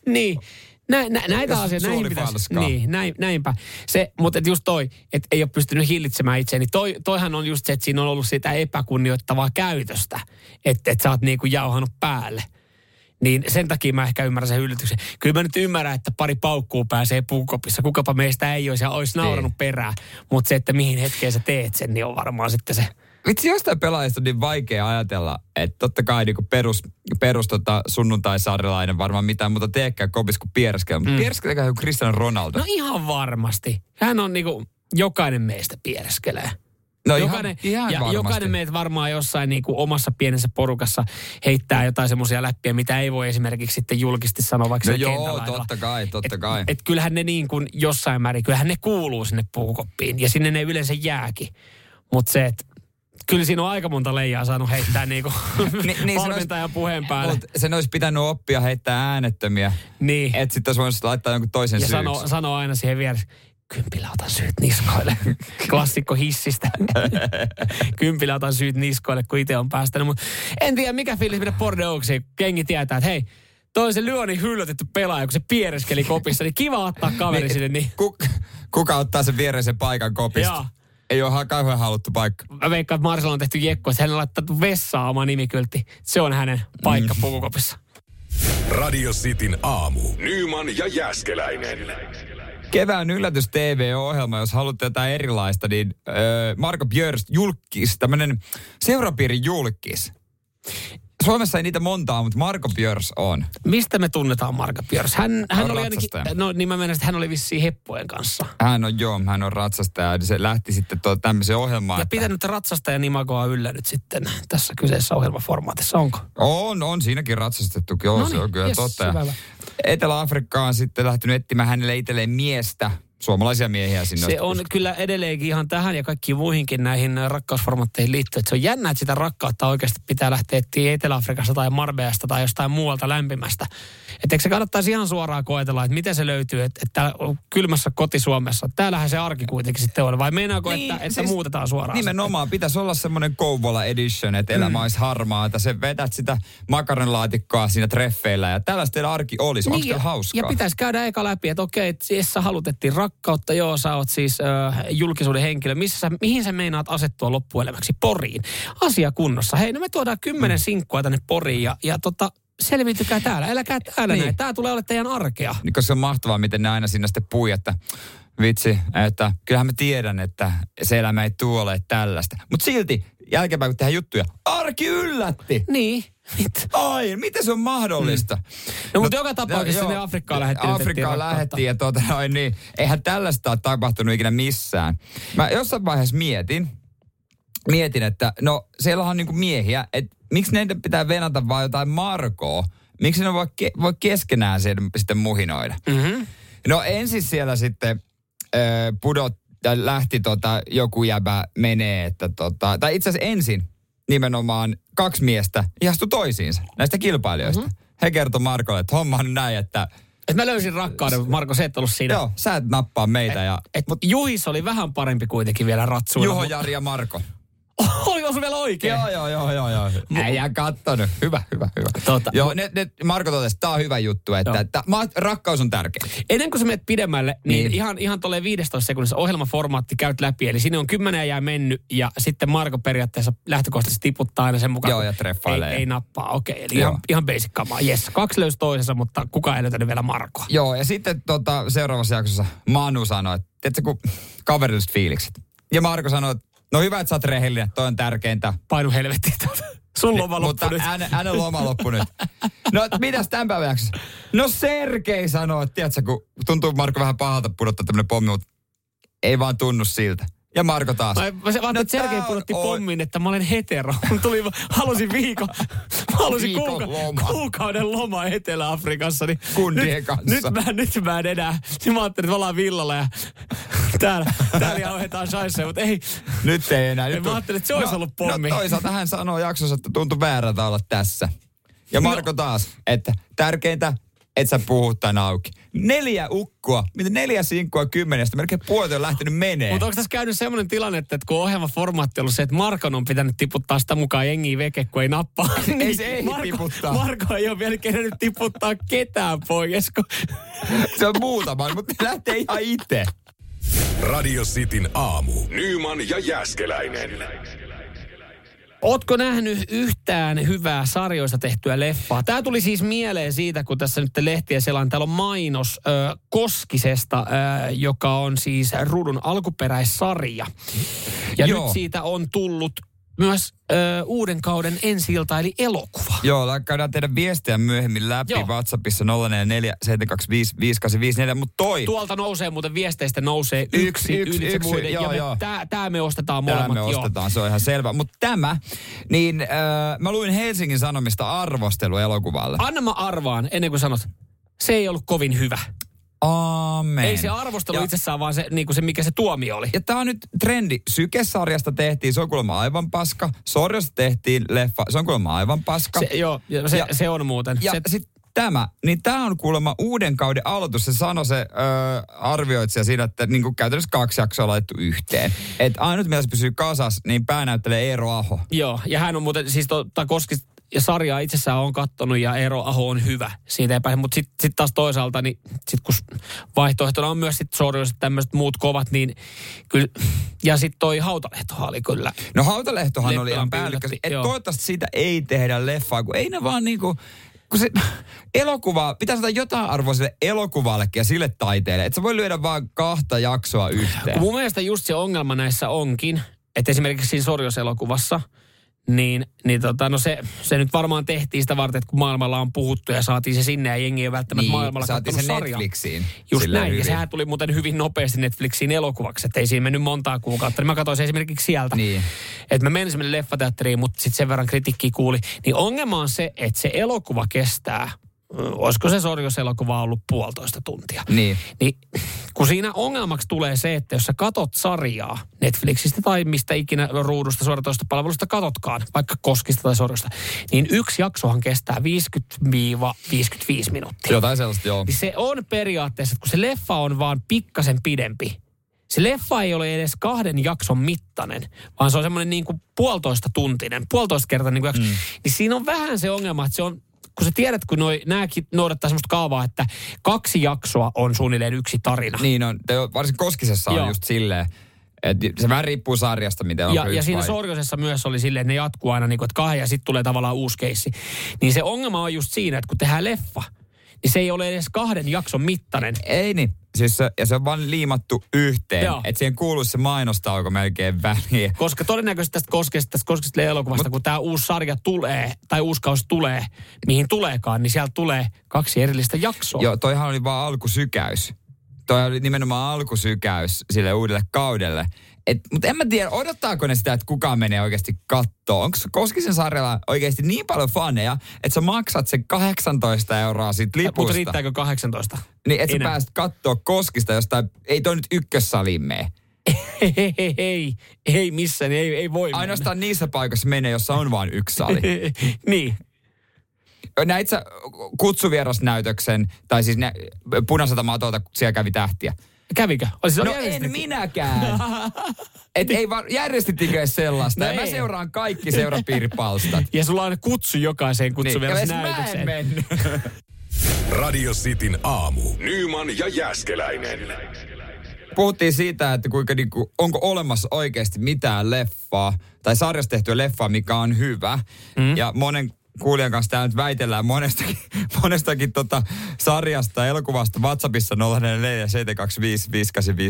Niin. Nä, nä, näitä asioita, näihin oli pitäisi, falskaa. niin, näin, näinpä. Se, mutta et just toi, että ei ole pystynyt hillitsemään itseäni, niin toi, toihan on just se, että siinä on ollut sitä epäkunnioittavaa käytöstä, että et sä oot niinku jauhanut päälle. Niin sen takia mä ehkä ymmärrän sen yllätyksen. Kyllä mä nyt ymmärrän, että pari paukkuu pääsee puukopissa. Kukapa meistä ei olisi ja olisi nauranut perään. Mutta se, että mihin hetkeen sä teet sen, niin on varmaan sitten se Vitsi, jostain pelaajista on niin vaikea ajatella, että totta kai niin perus, perus tota, sunnuntaisarjalainen varmaan mitään muuta teekään kopis kuin piereskellä. Mutta mm. piereskelee kuin Cristiano Ronaldo. No ihan varmasti. Hän on niinku, jokainen meistä piereskelee. No jokainen, ihan, ihan ja varmasti. jokainen meitä varmaan jossain niin kuin omassa pienessä porukassa heittää jotain semmoisia läppiä, mitä ei voi esimerkiksi sitten julkisesti sanoa vaikka No joo, totta kai, totta et, kai. Et kyllähän ne niin kuin jossain määrin, kyllähän ne kuuluu sinne puukoppiin ja sinne ne yleensä jääkin. Mutta se, että kyllä siinä on aika monta leijaa saanut heittää niinku Ni- niin se valmentajan olisi- puheen päälle. Mut sen olisi pitänyt oppia heittää äänettömiä. Niin. Että sitten olisi voinut laittaa jonkun toisen Ja syyksi. sano, sano aina siihen vieressä, kympillä otan syyt niskoille. Klassikko hissistä. kympillä otan syyt niskoille, kun itse on päästänyt. Mut en tiedä, mikä fiilis mennä Bordeauxiin. Kengi tietää, että hei, toi se Lyoni hyllytetty pelaaja, kun se piereskeli kopissa, niin kiva ottaa kaveri sinne. Niin Ku, kuka ottaa sen viereisen paikan kopista? Joo. Ei ole kauhean haluttu paikka. mä veikkaan, että Marsella on tehty jekko, että hän on laittanut vessaan oma nimikyltti. Se on hänen paikka Mm. pukukopissa. Radio Cityn aamu. Nyman ja Jäskeläinen. Kevään yllätys TV-ohjelma, jos haluatte jotain erilaista, niin öö, Marko Björst julkis, tämmönen seurapiirin julkis. Suomessa ei niitä montaa, mutta Marko Björs on. Mistä me tunnetaan Marka Björs? Hän, hän On oli ainakin, no niin mä menen, että hän oli vissiin heppojen kanssa. Hän on joo, hän on ratsastaja. ja Se lähti sitten tuo tämmöiseen ohjelmaan. Ja että- pitänyt ratsastajan imagoa yllä nyt sitten tässä kyseessä ohjelmaformaatissa, onko? On, on siinäkin ratsastettu. Joo, No se niin, on kyllä jes, totta. Ja hyvä, hyvä. Etelä-Afrikka on sitten lähtenyt etsimään hänelle itselleen miestä. Suomalaisia miehiä sinne. Se on kyllä edelleenkin ihan tähän ja kaikkiin muihinkin näihin rakkausformatteihin liittyen. Että se on jännä, että sitä rakkautta oikeasti pitää lähteä etsiä Etelä-Afrikasta tai Marbeasta tai jostain muualta lämpimästä. Että eikö se kannattaisi ihan suoraan koetella, että miten se löytyy, että, että täällä on kylmässä koti-Suomessa. Täällähän se arki kuitenkin sitten on. Vai meinaako, Niin, että, että siis muutetaan suoraan? Nimenomaan, pitäisi olla semmoinen Kouvola edition, että elämä olisi harmaata. Se vedät sitä makaronilaatikkoa siinä treffeillä ja tällaista teillä arki olisi. Onko teillä ja, hauskaa? ja pitäisi käydä eka läpi, että okei, että siis sä halutettiin rakkautta, joo, sä oot siis äh, julkisuuden henkilö. Missä sä, mihin sä meinaat asettua loppuelämäksi? Poriin. Asia kunnossa. Hei, no me tuodaan kymmenen Mm. sinkkua tänne Poriin ja, ja tota, selviytykää täällä. Eläkää täällä Niin. näin. Tää tulee olla teidän arkea. Niin, koska se on mahtavaa, miten ne aina sinne sitten pui, että vitsi, että kyllähän mä tiedän, että se elämä ei tule ole tällaista. Mutta silti, jälkeenpäin kun tehdään juttuja, arki yllätti. Niin. Mit? Ai, miten se on mahdollista? No, mutta joka tapauksessa ne Afrikkaan lähettiin. Afrikkaan lähettiin ja tuota, noin, niin, eihän tällaista ole tapahtunut ikinä missään. Mä jossain vaiheessa mietin, mietin, että no siellä on niinku miehiä, että miksi neitä pitää venata vaan jotain Markoa? Miksi ne voi, ke- voi keskenään sen, sitten muhinoida? Mm-hmm. No ensin siellä sitten ö, pudot, lähti tota, joku jäbä menee, että tota, tai itse asiassa ensin nimenomaan kaksi miestä ihastui toisiinsa näistä kilpailijoista. Mm-hmm. He kertoi Markolle, että homma on näin, että Et mä löysin rakkauden, mutta Marko, se et ollut siinä. joo, sä et nappaa meitä. Ja, Et, Juhis oli vähän parempi kuitenkin vielä ratsuilla. Juho, mutta- Jari ja Marko. Oliko se vielä oikein? Joo, joo, joo, joo, joo. Äijä kattonut. Hyvä, hyvä, hyvä. Tota, joo, ne, ne, Marko totesi, että tämä on hyvä juttu, että, että ma- rakkaus on tärkeä. Ennen kuin sä menet pidemmälle, niin, Niin. ihan, ihan tuolle 15 sekunnissa ohjelmaformaatti käyt läpi. Eli sinne on kymmenen jää mennyt ja sitten Marko periaatteessa lähtökohtaisesti tiputtaa aina sen mukaan. Joo, ja treffailee. Ei, ei nappaa, okei. Okay, eli Joo. ihan, ihan basic kamaa. Yes, kaksi löysi toisensa, mutta kukaan ei löytänyt vielä Markoa. Joo, ja sitten tota, seuraavassa jaksossa Manu sanoi, että tiedätkö, kun kaverilliset fiilikset. Ja Marko sanoi, että no hyvä, että sä oot rehellinen, toi on tärkeintä. Painu helvettiin. Sun loma Niin, Mutta loppu nyt. hänen, hänen loma loppu nyt. No mitäs tämän päivän jaksossa? No Sergei sanoi, että tiedätkö, kun tuntuu Marko vähän pahalta pudottaa tämmönen pommi, mutta ei vaan tunnu siltä. Ja Marko taas. Mä, mä se vaan, No että Sergei on pudotti oi- pommin, että mä olen hetero. Tuli, halusin viikon, mä halusin Viikon kuuka, loma. kuukauden loma Etelä-Afrikassa. Niin Kundien nyt, kanssa. Nyt mä, nyt mä en enää. Niin mä ajattelin, että me ollaan villalla ja täällä, täällä jauhetaan shaisseja, mutta ei. Nyt ei enää. Nyt mä on- ajattelin, että se olisi ollut pommi. No toisaalta hän sanoo jaksossa, että tuntui väärältä olla tässä. Ja Marko No. taas, että tärkeintä, että sä puhut tän auki. Neljä ukkua, mitä neljä sinkkua kymmenestä, melkein puolet on lähtenyt menee. Mutta onko tässä käynyt semmoinen tilanne, että kun ohjelmaformaatti on ollut se, että Markon on pitänyt tiputtaa sitä mukaan jengiä veke, kun ei nappaa. niin se ehdi Marko, tiputtaa. Marko ei ole vielä kerennyt tiputtaa ketään pois, kun Se on muutama, mutta lähtee ihan itse. Radio Cityn aamu. Nyman ja Jäskeläinen. Ootko nähnyt yhtään hyvää sarjoista tehtyä leffaa? Tämä tuli siis mieleen siitä, kun tässä nyt lehtiä selaan. Täällä on mainos ö, Koskisesta, ö, joka on siis Rudun alkuperäissarja. Ja Joo. nyt siitä on tullut myös ö, uuden kauden ensi eli elokuva. Joo, käydään teidän viestiä myöhemmin läpi Joo. WhatsAppissa 044 725 5854, mutta toi... Tuolta nousee muuten viesteistä nousee yksi, Yksi, yksi, yksi, muiden. joo, ja me, joo. tää, tää me ostetaan molemmat. me ostetaan, se on ihan selvä. Mutta tämä, niin äh, mä luin Helsingin Sanomista arvostelu elokuvalle. Joo. Anna mä arvaan, ennen kuin sanot. Se ei ollut kovin hyvä. Amen. Ei se arvostelu Ja- itsessään, vaan se, niin kuin se, mikä se tuomio oli. Ja tää on nyt trendi. Sykesarjasta tehtiin, se on kuulemma aivan paska. Sorjosta tehtiin leffa, se on kuulemma aivan paska. Se, joo, se, Ja- se on muuten. ja se, sit tämä, niin tämä on kuulemma uuden kauden aloitus. Se sanoi se öö, arvioitsija siinä, että niinku käytännössä kaksi jaksoa laitettu yhteen. Että ainut, millä se pysyy kasas, niin pää näyttelee Eero Aho. Joo, ja hän on muuten, siis tota, koski, ja sarjaa itsessään on kattonut ja Eero Aho on hyvä. Siitä ei pääse, mutta sitten sit taas toisaalta, niin sit kun vaihtoehtona on myös sit sorjoiset tämmöiset muut kovat, niin kyllä, ja sitten toi Hautalehtohan oli kyllä. No Hautalehtohan oli Leppälämpi ihan joo. toivottavasti siitä ei tehdä leffaa, kun ei ne vaan niinku... Kun se elokuva, pitäisi antaa jotain arvoa sille elokuvallekin ja sille taiteelle. Että sä voi lyödä vaan kahta jaksoa yhteen. Kun mun mielestä just se ongelma näissä onkin, että esimerkiksi siinä Sorjoselokuvassa, niin, niin tota, no se, se nyt varmaan tehtiin sitä varten, että kun maailmalla on puhuttu ja saatiin se sinne ja jengi ei välttämättä maailmalla saatiin se sarjaa. Netflixiin. Just näin, hyvin. ja sehän tuli muuten hyvin nopeasti Netflixiin elokuvaksi, että ei siinä mennyt montaa kuukautta. Niin mä katsoin se esimerkiksi sieltä, Niin. että mä menisin mennä leffateatteriin, mutta sitten sen verran kritiikkiä kuuli. Niin ongelma on se, että se elokuva kestää, olisiko se Sorjoselokuva ollut puolitoista tuntia. Niin. Niin kun siinä ongelmaksi tulee se, että jos sä katot sarjaa Netflixistä tai mistä ikinä ruudusta suoratoista palvelusta katotkaan, vaikka Koskista tai Sorjosta, niin yksi jaksohan kestää 50-55 minuuttia. Jotain sellaista, joo. Niin se on periaatteessa, että kun se leffa on vaan pikkasen pidempi, se leffa ei ole edes kahden jakson mittainen, vaan se on semmoinen niin kuin puolitoista tuntinen, puolitoista kertaa niin kuin jakso. Mm. Niin siinä on vähän se ongelma, että se on, kun sä tiedät, kun noi, nääkin noudattaa semmoista kaavaa, että kaksi jaksoa on suunnilleen yksi tarina. Niin on, varsin Koskisessa on Joo. just silleen, että se vähän riippuu sarjasta, miten on ja, ja siinä Sorjosessa myös oli silleen, että ne jatkuu aina niin kuin, että kahden ja sitten tulee tavallaan uusi keissi. Niin se ongelma on just siinä, että kun tehdään leffa, se ei ole edes kahden jakson mittainen. Ei niin. Siis se, ja se on vaan liimattu yhteen. Joo. Että siihen kuuluu se mainostauko melkein väliin. Koska todennäköisesti tästä koskesta, tästä koskesta elokuvasta, kun tämä uusi sarja tulee, tai uusi kausi tulee, mihin tuleekaan, niin sieltä tulee kaksi erillistä jaksoa. Joo, toihan oli vaan alkusykäys. Toi oli nimenomaan alkusykäys sille uudelle kaudelle. Et, mutta en mä tiedä, odottaako ne sitä, että kukaan menee oikeasti kattoo. Onko Koskisen sarjalla oikeasti niin paljon faneja, että sä maksat sen 18 euroa siitä lipusta. Mutta riittääkö 18? Niin, että sä Enää. pääset kattoo Koskista jostain, ei toi nyt ykkössaliin mene. Ei, ei, ei, ei missään, ei, ei voi Ainoastaan niissä paikoissa menee, jossa on vain yksi sali. mennä. niin. Näit sä kutsuvierasnäytöksen, tai siis ne, punaiselta matolta, siellä kävi tähtiä? Kävikö? No en minäkään. Et ei var, järjestittekö edes sellaista? No ja mä ei. seuraan kaikki seurapiiripalstat. Ja sulla on kutsu jokaiseen Niin, näytökseen. mennyt. Radio Cityn aamu. Nyman ja Jäskeläinen. Puhuttiin siitä, että kuinka niinku, onko olemassa oikeasti mitään leffaa tai sarjasta tehtyä leffaa, mikä on hyvä. Mm. Ja monen kuulijan kanssa täällä nyt väitellään monestakin, monestakin tota sarjasta, elokuvasta WhatsAppissa 0447255854.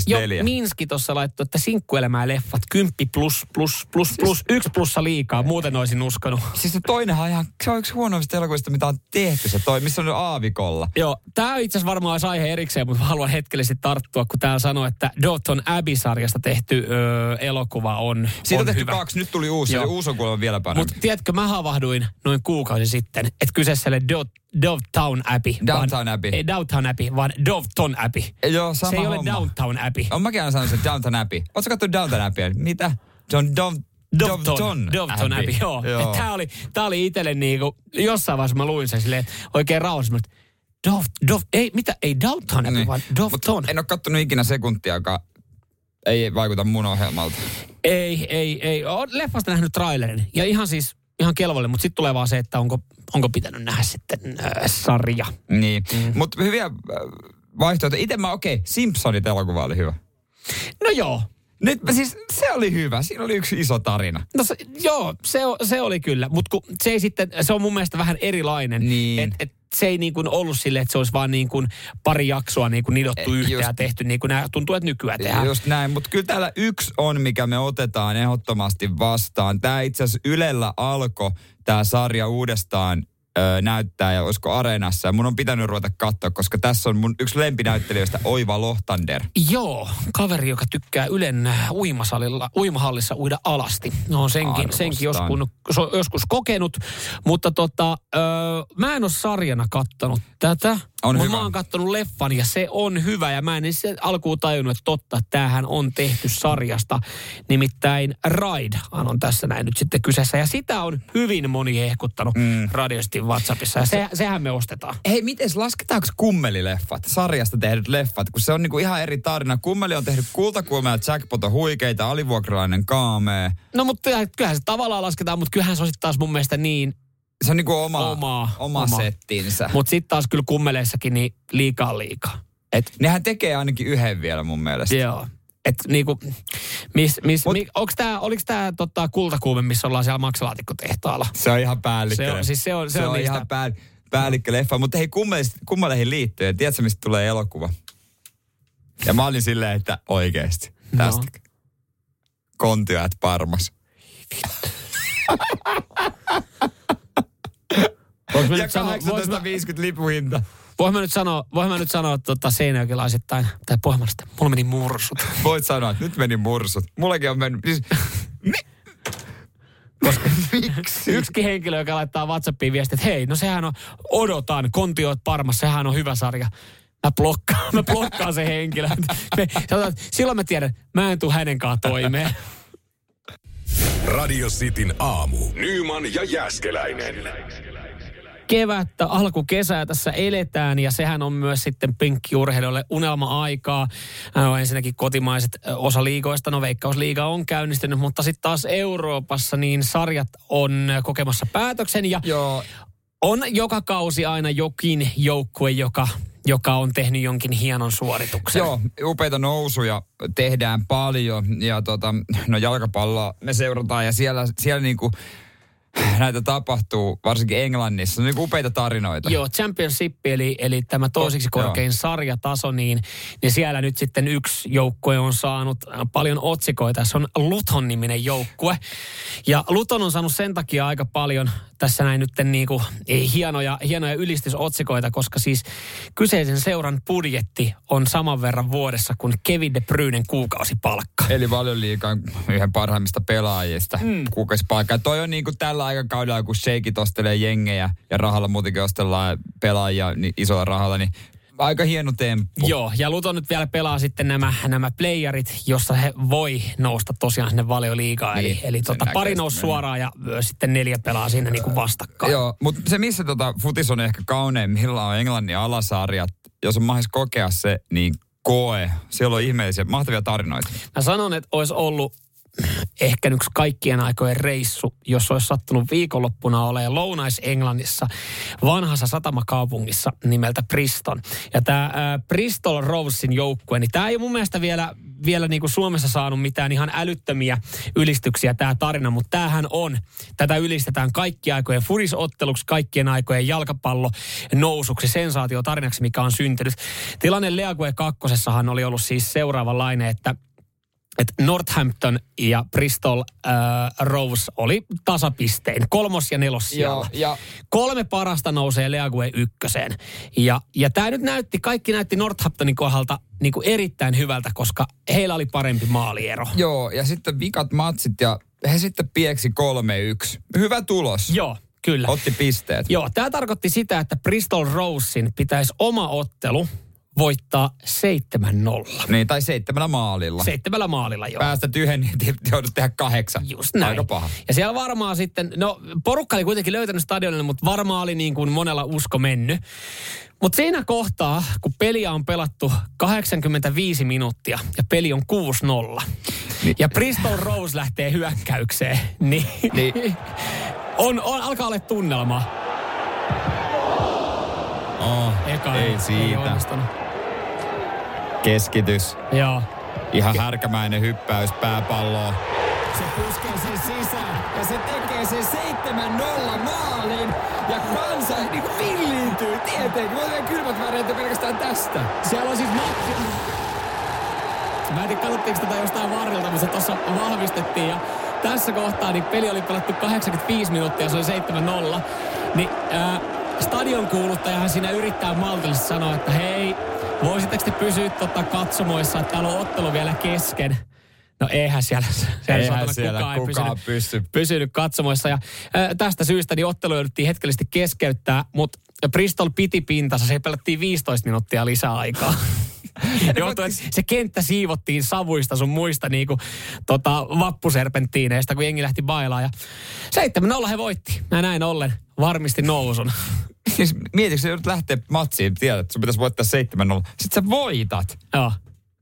Joo, Minski tuossa laittoi, että sinkkuelämää leffat, kymppi plus, plus, plus, plus, yksi plussa liikaa. Muuten olisin uskonut. Siis se toinenhan on ihan, se on yksi huonoimmista elokuvista, mitä on tehty, se toi, missä on aavikolla. Joo, tämä itse asiassa varmaan olisi aihe erikseen, mutta haluan hetkellisesti tarttua, kun täällä sanoo, että Doton Abbey-sarjasta tehty öö, elokuva on, Siitä on, on tehty hyvä. kaksi, nyt tuli uusi, Joo. se uusi on vielä parempi. Mutta tiedätkö, mä havahduin noin kuukausi sitten, että kyseessä ei ole Do- Dovetown Abbey. Downtown Abbey. Ei Downtown Abbey, vaan Dovton Abbey. Joo, sama Se ei ole homma. Downtown Abbey. On mäkin aina sanonut sen Downton Abbey. Ootko katsonut Downton Abbey? Mitä? John Dov, Dovton, Dovton Abbey, joo. joo. Tämä oli, tää oli itselle niinku, jossain vaiheessa mä luin sen silleen, oikein rauhassa, mutta Dov, Dov, ei, mitä, ei Downtown Abbey, Niin. vaan Dovton. En ole kattonut ikinä sekuntiakaan. Ei vaikuta mun ohjelmalta. Ei, ei, ei. Oon leffasta nähnyt trailerin ja ihan siis, ihan kelvolle, mutta sitten tulee vaan se, että onko, onko pitänyt nähdä sitten äh, sarja. Niin. Mm. Mutta hyviä äh, vaihtoehtoja. Itse mä, okei, okay, Simpsonit elokuva oli hyvä. No joo, Nyt mä siis, se oli hyvä. Siinä oli yksi iso tarina. No se, joo, se, se oli kyllä, mutta se ei sitten, se on mun mielestä vähän erilainen. Niin. Et, et se ei niin kuin ollut silleen, että se olisi vaan niin kuin pari jaksoa niin kuin nidottu yhteen ja tehty niin kuin nämä tuntuu, että nykyään tehdään. Just näin, mutta kyllä täällä yksi on, mikä me otetaan ehdottomasti vastaan. Tämä itse asiassa Ylellä alkoi tämä sarja uudestaan ö, näyttää ja olisiko Areenassa. Ja mun on pitänyt ruveta katsoa, koska tässä on mun yksi lempinäyttelijöistä Oiva Lohtander. Joo, kaveri, joka tykkää Ylen uimasalilla, uimahallissa uida alasti. No senkin, Arvostan. senkin joskus, joskus kokenut, mutta tota, öö, mä en ole sarjana kattonut tätä. On Mut hyvä. Mä oon kattonut leffan ja se on hyvä ja mä en edes alkuun tajunnut, että totta, että tämähän on tehty sarjasta. Nimittäin Ride on tässä näin nyt sitten kyseessä ja sitä on hyvin moni hehkuttanut mm. radiostin WhatsAppissa ja se, sehän me ostetaan. Hei, miten lasketaanko kummelileffat, sarjasta tehdyt leffat, kun se on niinku ihan eri tarina. Kummeli on tehnyt kultakuumea ja jackpot on huikeita, alivuokralainen kaamee. No mutta kyllähän se tavallaan lasketaan, mutta kyllähän se on sitten taas mun mielestä niin Se on niinku oma, Oma- oma, oma. settinsä. Mutta sitten taas kyllä kummeleissakin niin liikaa liikaa. Et, Nehän tekee ainakin yhden vielä mun mielestä. joo. Et niinku, mis, mis, Mut- mi, onks tää, oliks tää tota, kultakuume, missä ollaan siellä maksalaatikotehtaalla? Se on ihan päällikkö. Se on- siis se on- se se on on niistä- ihan pää, päällikköleffa. Mutta hei, kummaleihin liittyen, tiedätkö mistä tulee elokuva? Ja mä olin silleen, että oikeesti. No. Tästä. Kontiot Parmas. Voinko Ja nyt sanoa, vois mä, 1850 lipuhinta. vois mä nyt sanoa, vois mä nyt sanoa tota seinäjokilaisittain, tai pohjelmasta, mulla meni mursut. Voit sanoa, että nyt meni mursut. Mullakin on mennyt. Siis, mi, miksi? Yksikin henkilö, joka laittaa WhatsAppiin viestiä, että hei, no sehän on, odotan, Kontioit Parmas, sehän on hyvä sarja. Mä blokkaan, mä blokkaan se henkilö. Me, sanotaan, silloin mä tiedän, mä en tule hänen kanssaan toimeen. Radio Cityn aamu. Nyman ja Jäskeläinen. Kevättä, alkukesää tässä eletään ja sehän on myös sitten pinkkiurheilijoille unelma-aikaa. No, ensinnäkin kotimaiset ö, osa liigoista, no Veikkausliiga on käynnistynyt, mutta sitten taas Euroopassa niin sarjat on kokemassa päätöksen ja Joo, on joka kausi aina jokin joukkue, joka, joka on tehnyt jonkin hienon suorituksen. Joo, upeita nousuja tehdään paljon ja tota, no jalkapalloa me seurataan ja siellä, siellä niinku näitä tapahtuu, varsinkin Englannissa. On niinku upeita tarinoita. Joo, Championship, eli, eli tämä toiseksi Oh, korkein sarjataso, niin, niin siellä nyt sitten yksi joukkue on saanut paljon otsikoita. Se on Luton-niminen joukkue. Ja Luton on saanut sen takia aika paljon tässä näin nyt niin kuin, hienoja, hienoja ylistysotsikoita, koska siis kyseisen seuran budjetti on saman verran vuodessa kuin Kevin De Bruynen kuukausipalkka. Eli paljon liikaa yhden parhaimmista pelaajista mm. kuukausipaikkaa. Toi on niinku tällä aikakaudella, kun sheikit ostelee jengejä ja rahalla muutenkin ostellaan pelaajia niin isolla rahalla, niin aika hieno temppu. Joo, ja Luton nyt vielä pelaa sitten nämä, nämä playerit, jossa he voi nousta tosiaan sinne valioliigaan. Niin, eli eli tota, pari nousi suoraan ja myös sitten neljä pelaa siinä niin kuin vastakkain. Joo, mutta se missä tota futis on ehkä kauneimmillaan on Englannin alasarjat. Jos on mahdollista kokea se, niin koe. Siellä on ihmeellisiä, mahtavia tarinoita. Mä sanon, että olisi ollut ehkä yksi kaikkien aikojen reissu, jos olisi sattunut viikonloppuna olemaan Lounais-Englannissa vanhassa satamakaupungissa nimeltä Priston. Ja tämä äh, Bristol Rovesin joukkue, niin tämä ei mun mielestä vielä, vielä niin kuin Suomessa saanut mitään ihan älyttömiä ylistyksiä tämä tarina, mutta tämähän on. Tätä ylistetään kaikkien aikojen furisotteluksi, kaikkien aikojen jalkapallo nousuksi, sensaatiotarinaksi, mikä on syntynyt. Tilanne League kakkosessahan oli ollut siis seuraavanlainen, että että Northampton ja Bristol äh, Rovers oli tasapistein, kolmos ja nelos siellä. ja Kolme parasta nousee League ykköseen. Ja, ja tämä nyt näytti, kaikki näytti Northamptonin kohdalta niin kuin erittäin hyvältä, koska heillä oli parempi maaliero. Joo, ja sitten vikat matsit ja he sitten pieksi 3-1. Hyvä tulos. Joo, kyllä. Otti pisteet. Joo, tämä tarkoitti sitä, että Bristol Rovesin pitäisi oma ottelu voittaa 7-0. Niin, tai seitsemällä maalilla. Seitsemällä maalilla, joo. Päästä yhden, niin joudut tehdä kahdeksan. Just näin. Aika paha. Ja siellä varmaan sitten, no porukka oli kuitenkin löytänyt stadionille, mutta varmaan oli niin kuin monella usko mennyt. Mutta siinä kohtaa, kun peliä on pelattu 85 minuuttia ja peli on 6-0 Niin. ja Bristol Rose lähtee hyökkäykseen, niin, Niin. on, on, alkaa olla tunnelma. Oh, Eka ei siitä. onnistunut. Keskitys. Joo. Ihan härkämäinen hyppäys pääpalloon. Se puskee sen sisään ja se tekee sen 7-0 maalin. Ja kansa niin kuin villiintyy tietenkin. On kylmät väreet pelkästään tästä. Siellä on siis Matti. Mä en tiedä, katsottiinko tätä jostain varrelta, mutta se tuossa vahvistettiin. Ja tässä kohtaa niin peli oli pelattu 85 minuuttia, se oli 7-0. Niin ää, stadion kuuluttajahan siinä yrittää maltillisesti sanoa, että hei, voisitteko te pysyä tota katsomoissa, että täällä on ottelu vielä kesken. No eihän siellä, siellä, Eihän siellä kukaan, ei kukaan pysynyt, pysty. pysynyt katsomoissa. Ja ää, tästä syystä niin ottelu jouduttiin hetkellisesti keskeyttää, mutta Bristol piti pintansa, se pelattiin 15 minuuttia lisäaikaa. Johtuen, että se kenttä siivottiin savuista sun muista niinku, tota, vappuserpenttiineista, kun jengi lähti bailaan. Ja 7-0 he voitti. Ja näin ollen varmisti nousun. Siis mietitkö, sä joudut lähteä matsiin, tiedät, että sun pitäisi voittaa 7-0. Sitten sä voitat. Joo.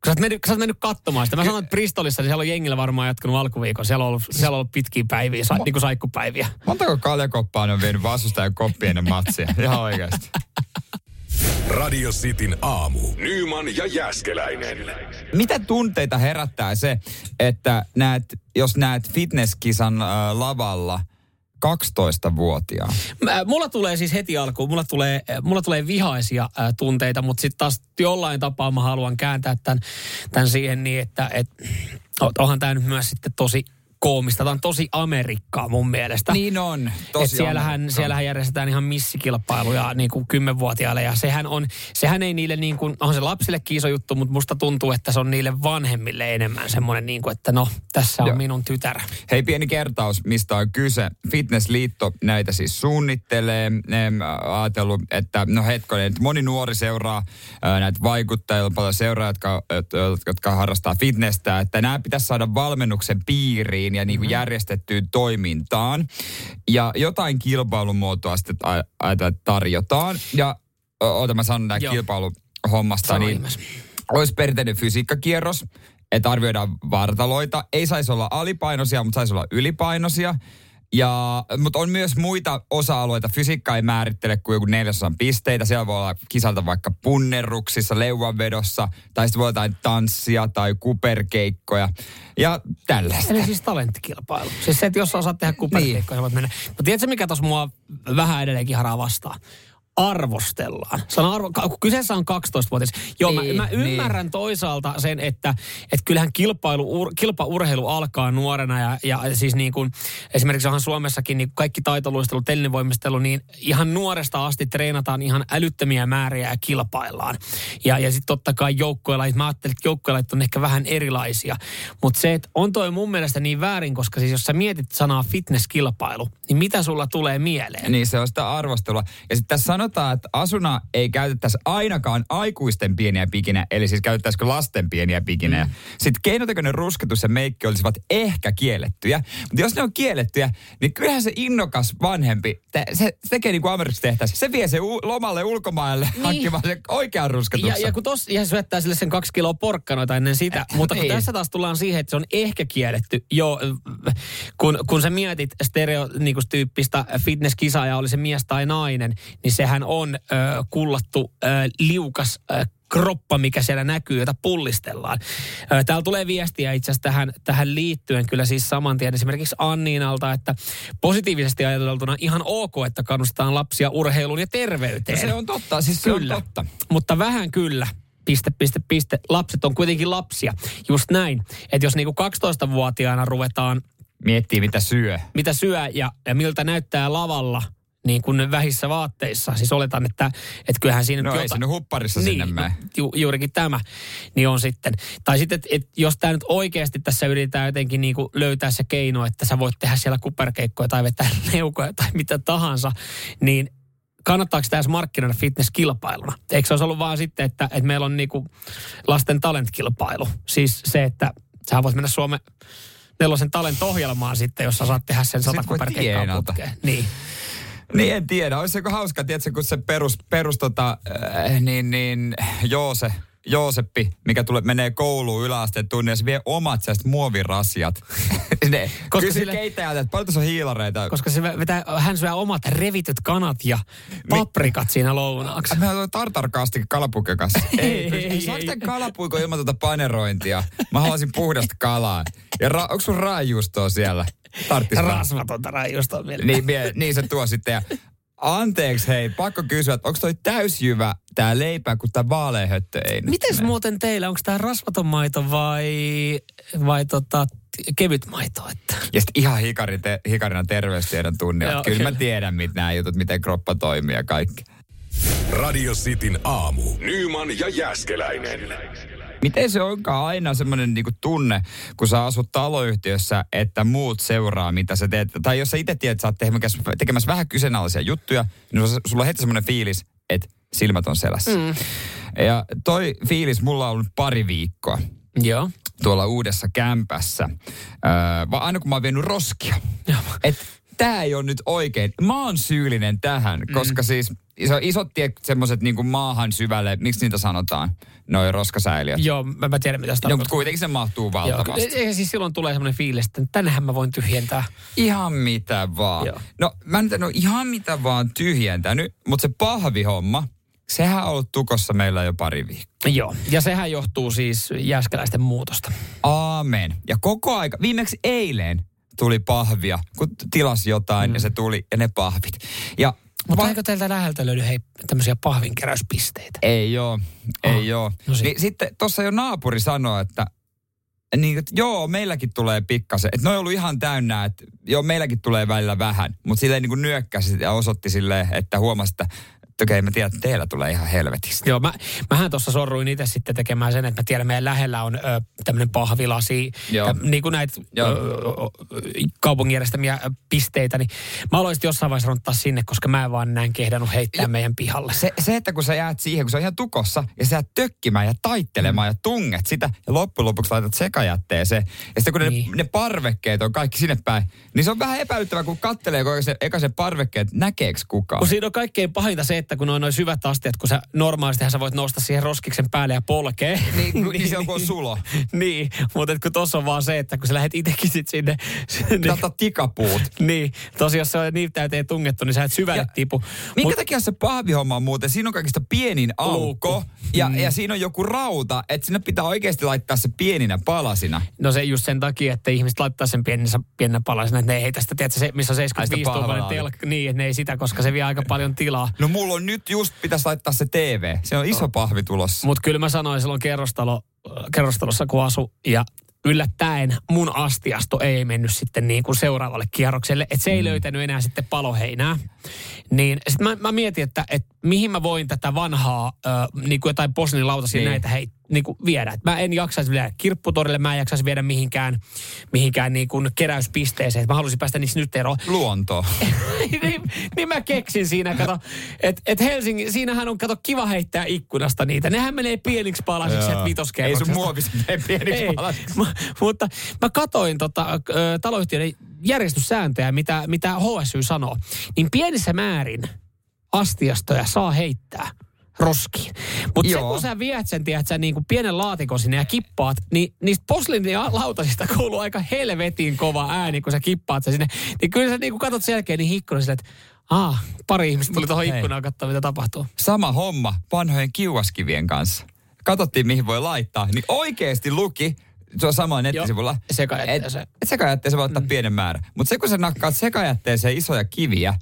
Kun sä oot mennyt, sä oot mennyt katsomaan sitä. Mä sanoin, että Bristolissa niin siellä on jengillä varmaan jatkunut alkuviikon. Siellä on ollut, siellä on ollut pitkiä päiviä, sa, niin kuin saikkupäiviä. Montako kaljakoppaa ne on vienyt vastustajan koppi ennen matsia? Ihan oikeasti. Radio Cityn aamu. Nyman ja Jäskeläinen. Mitä tunteita herättää se, että näet, jos näet fitnesskisan äh, lavalla 12-vuotiaan? Mä, mulla tulee siis heti alkuun, mulla tulee, mulla tulee vihaisia tunteita, mutta sitten taas jollain tapaa mä haluan kääntää tämän, tämän siihen niin, että et, onhan tämä nyt myös sitten tosi koomista. Tämä on tosi Amerikkaa mun mielestä. Niin on. Et Tosi siellähän, Amerikka. siellähän järjestetään ihan missikilpailuja niin kuin kymmenvuotiaille ja sehän on, sehän ei niille niin kuin, on se lapsillekin iso juttu, mutta musta tuntuu, että se on niille vanhemmille enemmän semmoinen niin kuin, että no, tässä on Joo. minun tytär. Hei, pieni kertaus, mistä on kyse. Fitnessliitto näitä siis suunnittelee. Ne on ajatellut, että no hetkonen, että moni nuori seuraa ää, näitä vaikuttajia, on paljon seuraajia, jotka, jotka harrastaa fitnessä, että nämä pitäisi saada valmennuksen piiriin ja niin kuin järjestettyyn toimintaan. Ja jotain kilpailumuotoa sitten ajatellaan, että tarjotaan. Ja oota, mä sanon näin kilpailuhommasta, Sano niin olisi perinteinen fysiikkakierros, että arvioidaan vartaloita. Ei saisi olla alipainoisia, mutta saisi olla ylipainoisia. Ja, mutta on myös muita osa-alueita. Fysiikka ei määrittele kuin joku neljäsosan pisteitä. Siellä voi olla kisalta vaikka punnerruksissa, leuanvedossa, tai sitten voi olla jotain tanssia tai kuperkeikkoja. Ja tällaista. Eli siis talenttikilpailu. Siis se, että jos osaat tehdä kuperkeikkoja, niin. voit mennä. Mutta tiedätkö, mikä tuossa mua vähän edelleenkin haraa vastaan? Arvostellaan. Sana arvo, kun kyseessä on 12-vuotias. Joo, Niin, mä, mä ymmärrän niin. toisaalta sen, että, että kyllähän kilpailu, ur, kilpaurheilu alkaa nuorena ja, ja siis niin kuin, esimerkiksi onhan Suomessakin niin kaikki taitoluistelu, telinevoimistelu, niin ihan nuoresta asti treenataan ihan älyttömiä määriä ja kilpaillaan. Ja, ja sitten totta kai joukkuelajit, mä ajattelin, että joukkuelajit on ehkä vähän erilaisia. Mutta se, että on toi mun mielestä niin väärin, koska siis jos sä mietit sanaa fitnesskilpailu, niin mitä sulla tulee mieleen? Niin se on sitä arvostelua. Ja sitten tässä sanotaan, että asuna ei käytettäisi ainakaan aikuisten pieniä pikinä, eli siis käytettäisikö lasten pieniä pikinä. Mm. Sitten keinotekoinen rusketus ja meikki olisivat ehkä kiellettyjä. Mutta jos ne on kiellettyjä, niin kyllähän se innokas vanhempi, te, se, se tekee niin kuin Amerikassa tehtäisiin. Se vie se u, lomalle ulkomaille niin. hankkimaan sen oikean rusketuksen. Ja, ja kun tos, ja syöttää sille sen kaksi kiloa porkkanoita ennen sitä. Mutta kun Niin. tässä taas tullaan siihen, että se on ehkä kielletty. Joo, kun, kun sä mietit stereotyyppistä fitnesskisaa ja oli se mies tai nainen, niin sehän on ö, kullattu ö, liukas ö, kroppa, mikä siellä näkyy, jota pullistellaan. Täällä tulee viestiä itse asiassa tähän, tähän liittyen kyllä siis saman tien esimerkiksi Anniinalta, että positiivisesti ajateltuna ihan ok, että kannustetaan lapsia urheiluun ja terveyteen. se on totta, siis Kyllä. se on totta. Mutta vähän kyllä. Piste, piste, piste. Lapset on kuitenkin lapsia. Just näin. Että jos niinku 12-vuotiaana ruvetaan, Miettii mitä syö. mitä syö ja, ja miltä näyttää lavalla, niin kuin vähissä vaatteissa. Siis oletan, että, että kyllähän siinä... No ei sinne hupparissa sinne niin, mene. no, ju, juurikin tämä, niin on sitten. Tai sitten, että et, jos tämä nyt oikeasti tässä yritetään jotenkin niin kuin löytää se keino, että sä voit tehdä siellä kuperkeikkoja tai vetää leukoja tai mitä tahansa, niin kannattaako tämä edes markkinoida fitnesskilpailuna? Eikö se olisi ollut vaan sitten, että, että meillä on niinku lasten talentkilpailu? Siis se, että sä voit mennä Suomen nelosen talent-ohjelmaan sitten, jos sä saat tehdä sen sata kuperkeikkaa putkeen. Niin. Niin en tiedä, olisi se hauska, tiedätkö, kun se perus, perus tota, äh, niin, niin, joo se Jooseppi, mikä tulee, menee kouluun yläasteen tunnin ja se vie omat sellaiset muovirasiat. ne, Koska kysy sille- keittäjältä, että paljon tässä on hiilareita. Koska se vetää, hän syö omat revityt kanat ja paprikat siinä lounaaksi. Mä oon tartarkaasti kalapuikon kanssa. Ei, ei, ei, ei. ilman tuota panerointia? Mä haluaisin puhdasta kalaa. Ja ra- onko sun raajuustoa siellä? Tarttis. Rasvatonta rajusta vielä. Niin, mie- niin se tuo sitten. Ja anteeksi hei, pakko kysyä, että onko toi täysjyvä tää leipä, kun tää vaaleahöttö ei Mites mene? muuten teillä, onko tämä rasvaton maito vai, vai tota, kevyt maito? Että? Ja sitten ihan hikari te, hikarina terveystiedon tunnilla. Joo, Kyllä mä kyllä. tiedän, mit nämä jutut, miten kroppa toimii ja kaikki. Radio Cityn aamu. Nyman ja Jäskeläinen. Miten se onkaan aina semmoinen niinku tunne, kun sä asut taloyhtiössä, että muut seuraa, mitä sä teet. Tai jos sä itse tiedät, että sä oot tekemässä, tekemässä vähän kyseenalaisia juttuja, niin sulla- on heti semmoinen fiilis, että silmät on selässä. Mm. Ja toi fiilis mulla on ollut pari viikkoa Joo. tuolla uudessa kämpässä. Öö, vaan aina kun mä oon vienyt roskia. Että tää ei ole nyt oikein. Mä oon syyllinen tähän, mm. koska siis iso, isot tiet, semmoset niinku maahan syvälle, miksi niitä sanotaan, noi roskasäiliöt. Joo, mä, mä tiedän mitä sitä No, mutta kuitenkin se mahtuu Joo, valtavasti. e- e- siis silloin tulee semmoinen fiilis, että tännehän mä voin tyhjentää. Ihan mitä vaan. Joo. No mä nyt en ole ihan mitä vaan tyhjentänyt, mutta se pahvihomma, sehän on ollut tukossa meillä jo pari viikkoa. Joo, ja sehän johtuu siis jääskeläisten muutosta. Aamen. Ja koko aika, viimeksi eilen tuli pahvia, kun tilas jotain mm. ja se tuli ja ne pahvit. Ja Mutta va- eikö teiltä läheltä löydy hei, tämmöisiä pahvinkeräyspisteitä? Ei joo, ei Ah, joo. no sit. niin sitten tuossa jo naapuri sanoi, että niin, että joo, meilläkin tulee pikkasen. Että ne on ollut ihan täynnä, että joo, meilläkin tulee välillä vähän. Mutta silleen niin kuin nyökkäsi ja osoitti silleen, että huomasi, että että okei, mä tiedän, että teillä tulee ihan helvetistä. Joo, mä, mähän tuossa sorruin itse sitten tekemään sen, että mä tiedän, meidän lähellä on ö, tämmöinen pahvilasi, tä, niin kuin näitä ö, kaupungin järjestämiä pisteitä, niin mä aloin jossain vaiheessa ronttaa sinne, koska mä en vaan näin kehdannut heittää meidän pihalle. Se, se, että kun sä jäät siihen, kun se on ihan tukossa, ja sä jäät tökkimään ja taittelemaan ja tunget sitä, ja loppujen lopuksi laitat sekajätteeseen. Ja sitten kun Niin. ne, ne parvekkeet on kaikki sinne päin, niin se on vähän epäilyttävää, kun kattelee koko se, eka se parvekkeet, näkeekö kukaan. Kun siinä on kaikkein pahinta se, että kun on noin syvät astiat, kun sä normaalistihan sä voit nousta siihen roskiksen päälle ja polkee. Niin, kun- niin se on, kun on sulo. niin, mutta kun tossa on vaan se, että kun sä lähdet itsekin sit sinne, sinne ottaa tikapuut. niin, tosiaan jos se on niin täyteen tungettu, niin sä et syvälle Ja tipu. Minkä Mut- takia se pahvihomma on muuten? Siinä on kaikista pienin aukko Luukku. ja, mm. ja siinä on joku rauta, että sinne pitää oikeasti laittaa se pieninä palasina. No se just sen takia, että ihmiset laittaa sen pienensä, pienenä palasena, että ne ei heitä sitä, tiedätkö, se, missä on 75 Ai sitä tuumainen pahvalaatikko. telkka, niin, että ne ei sitä, koska se vie aika paljon tilaa. No mulla on nyt just pitäisi laittaa se TV. Se on iso pahvi tulossa. Mutta kyllä mä sanoin silloin kerrostalo, kerrostalossa, kun asu, ja yllättäen mun astiasto ei mennyt sitten niin kuin seuraavalle kierrokselle, että se ei mm. löytänyt enää sitten paloheinää. Niin sitten mä, mä mietin, että, että mihin mä voin tätä vanhaa, äh, niin kuin jotain posliinilautasia Niin. näitä hei, niin kuin viedä. Et mä en jaksaisi viedä kirpputorille, mä en jaksaisi viedä mihinkään, mihinkään niin kuin keräyspisteeseen. Et mä haluaisin päästä niistä nyt eroon. Luonto. niin, niin mä keksin siinä, kato, että et Helsingin, siinähän on, kato, kiva heittää ikkunasta niitä. Nehän menee pieniksi palasiksi sieltä Ei vitoskerroksesta. sun muovista mene pieniksi Ei, palasiksi. mu- mutta mä katoin tota, taloyhtiöiden järjestyssääntöjä, mitä, mitä HSY sanoo. Niin pienissä määrin astiastoja saa heittää roskiin. Mutta se, kun sä viet sen, tiedät, sä niin kuin pienen laatikon sinne ja kippaat, niin niistä posliinilautasista kuuluu aika helvetin kova ääni, kun sä kippaat sen sinne. Niin kyllä sä niin kuin katot sen jälkeen niin ikkunan silleen, että ah, pari ihmistä tuli tuohon ikkunaan katsoa, mitä tapahtuu. Sama homma vanhojen kiuaskivien kanssa. Katsottiin, mihin voi laittaa. Niin oikeasti luki, se on sama nettisivulla. sekajätteeseen. Et, et sekajätteeseen voi ottaa mm. pienen määrän. Mutta se, kun sä nakkaat sekajätteeseen isoja kiviä,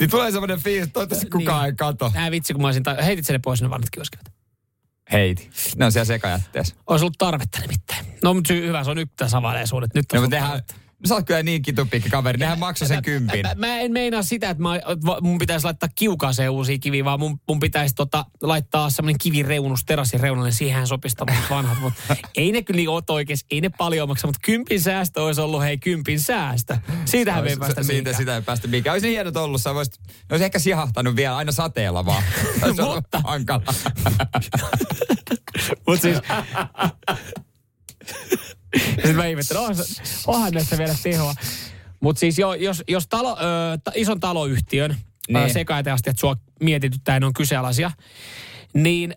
niin tulee semmoinen fiilis, toivottavasti kukaan Niin. ei kato. Ää vitsi, kun mä olisin, ta- heitit sen ne pois ne vanhat kioskivät. Heiti. Ne on siellä sekajätteessä. Olisi ollut tarvetta nimittäin. No, mutta hyvä, se on nyt tässä availeisuudet. Nyt No, tehdään, sä oot kyllä niin kitupikki kaveri. Nehän maksoi sen kympin. Mä, mä, en meinaa sitä, että mä, mun pitäisi laittaa kiukaaseen uusia kiviä, vaan mun, mun pitäisi tota, laittaa semmoinen kivireunus terassin reunalle, niin siihen sopisi vanhat. Mutta ei ne kyllä niin ole oikeasti, ei ne paljon maksa, mutta kympin säästö olisi ollut, hei, kympin säästö. Siitähän me ei päästä Siitä, mihinkään. sitä ei päästä mihinkään. Olisi niin hienot ollut, sä voisit, ne olisi ehkä sihahtanut vielä aina sateella vaan. Mutta- hankala. Mutta siis... Sitten mä ihmettelin, onhan, se- onhan näissä vielä tehoa. Mutta siis jo, jos, jos talo, ö, ta, ison taloyhtiön Niin. niin. sekaiteasti, että sua mietityttää, ne on kyseenalaisia, niin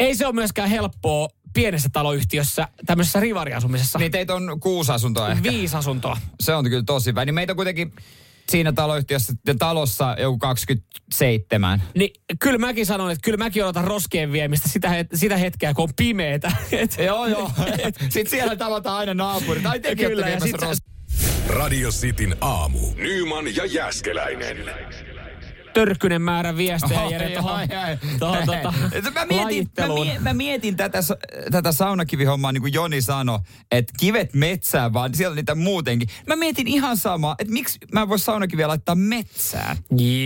ei se ole myöskään helppoa pienessä taloyhtiössä, tämmöisessä rivariasumisessa. Niin teitä on kuusi asuntoa ehkä. Viisi asuntoa. Se on kyllä tosi vähän. Niin meitä on kuitenkin siinä taloyhtiössä ja talossa joku 27. Niin kyllä mäkin sanon, että kyllä mäkin odotan roskien viemistä sitä, het- sitä hetkeä, kun on pimeetä. Et, joo, joo. Sitten siellä tavataan aina naapurit. Ai tekin Kyllä, ja sit- ros- Radio Cityn aamu. Nyman ja Jäskeläinen. Törkkynen määrä viestejä Jere tuohon, tota, mä, mietin, mä, mä mietin tätä, tätä saunakivihommaa, niin kuin Joni sanoi, että kivet metsään, vaan siellä on niitä muutenkin. Mä mietin ihan samaa, että miksi mä en voi saunakiviä laittaa metsään.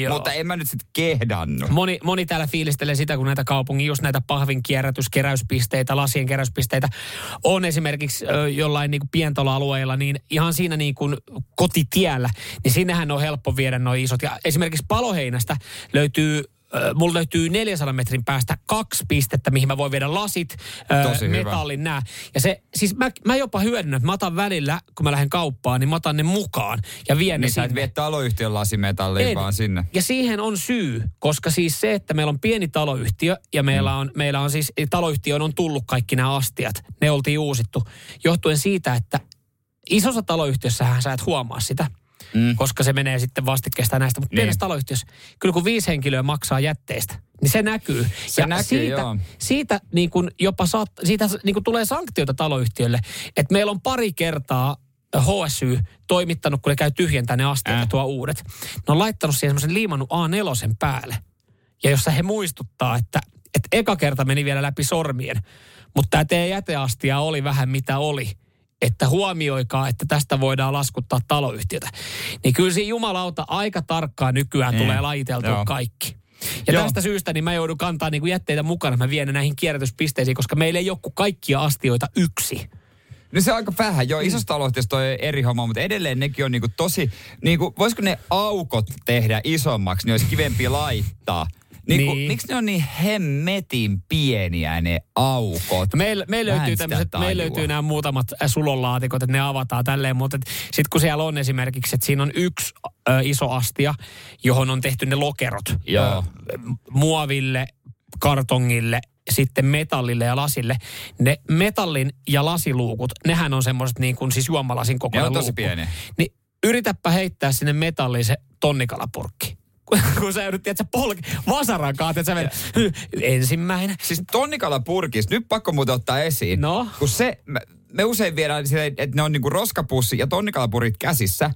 Joo. Mutta en mä nyt sitten kehdannut. Moni, moni täällä fiilistelee sitä, kun näitä kaupungin, just näitä pahvin kierrätyskeräyspisteitä, lasien keräyspisteitä on esimerkiksi ö, jollain niin pientaloalueilla, niin ihan siinä niin kuin kotitiellä, niin sinnehän on helppo viedä noin isot. Ja esimerkiksi Paloheinästä löytyy Mulla löytyy 400 metrin päästä kaksi pistettä, mihin mä voin viedä lasit, Tosi hyvä. metallin, nää. Ja se, siis mä, mä jopa hyödynnän, että mä otan välillä, kun mä lähden kauppaan, niin mä otan ne mukaan ja vien ne Niin sä et vie taloyhtiön lasimetalliin En. vaan sinne. Ja siihen on syy, koska siis se, että meillä on pieni taloyhtiö ja meillä Mm. on, meillä on siis, taloyhtiöön on tullut kaikki nämä astiat. Ne oltiin uusittu johtuen siitä, että isossa taloyhtiössähän sä et huomaa sitä. Mm. koska se menee sitten vastikkeesta näistä. Mutta Niin. pienessä taloyhtiössä, kyllä kun viisi henkilöä maksaa jätteistä, niin se näkyy. Se näkyy, siitä, joo. siitä, niin kuin jopa saat, siitä niin kuin tulee sanktioita taloyhtiölle, että meillä on pari kertaa HSY toimittanut, kun ne käy tyhjentämään ne astiat ja Äh. tuo uudet. Ne on laittanut siihen semmoisen liimannut A4 päälle. Ja jossa he muistuttaa, että, että eka kerta meni vielä läpi sormien, mutta tämä teidän jäteastia oli vähän mitä oli. Että huomioikaa, että tästä voidaan laskuttaa taloyhtiötä. Niin kyllä siinä jumalauta aika tarkkaan nykyään Mm. tulee lajiteltua Joo. kaikki. Ja Joo. tästä syystä niin mä joudun kantaa niin kuin jätteitä mukana. Mä vien näihin kierrätyspisteisiin, koska meillä ei ole kaikkia astioita yksi. No se on aika vähän. Mm. Joo, isosta taloyhtiöstä toi eri homma, mutta edelleen nekin on niinku tosi, niinku, voisiko ne aukot tehdä isommaksi, niin olisi kivempi laittaa. Niinku, Niin. Miksi ne on niin hemmetin pieniä ne aukot? Meillä meil Mä en löytyy, tämmöset, meil löytyy nämä muutamat äh, sulonlaatikot, että ne avataan tälleen, mutta sitten kun siellä on esimerkiksi, että siinä on yksi ö, iso astia, johon on tehty ne lokerot Joo. ö, muoville, kartongille, sitten metallille ja lasille. Ne metallin ja lasiluukut, nehän on semmoiset niin kuin siis juomalasin kokoinen Ne on tosi luukku. pieniä. Niin yritäpä heittää sinne metalliin se tonnikalapurkki. Kun- sä joudut, tiedätkö, polki, vasaran kaat, että sä menet, ensimmäinen. Siis tonnikala purkis, nyt pakko muuten ottaa esiin. No? Kun se, me, me usein viedään silleen, että ne on niinku roskapussi ja tonnikalapurit käsissä.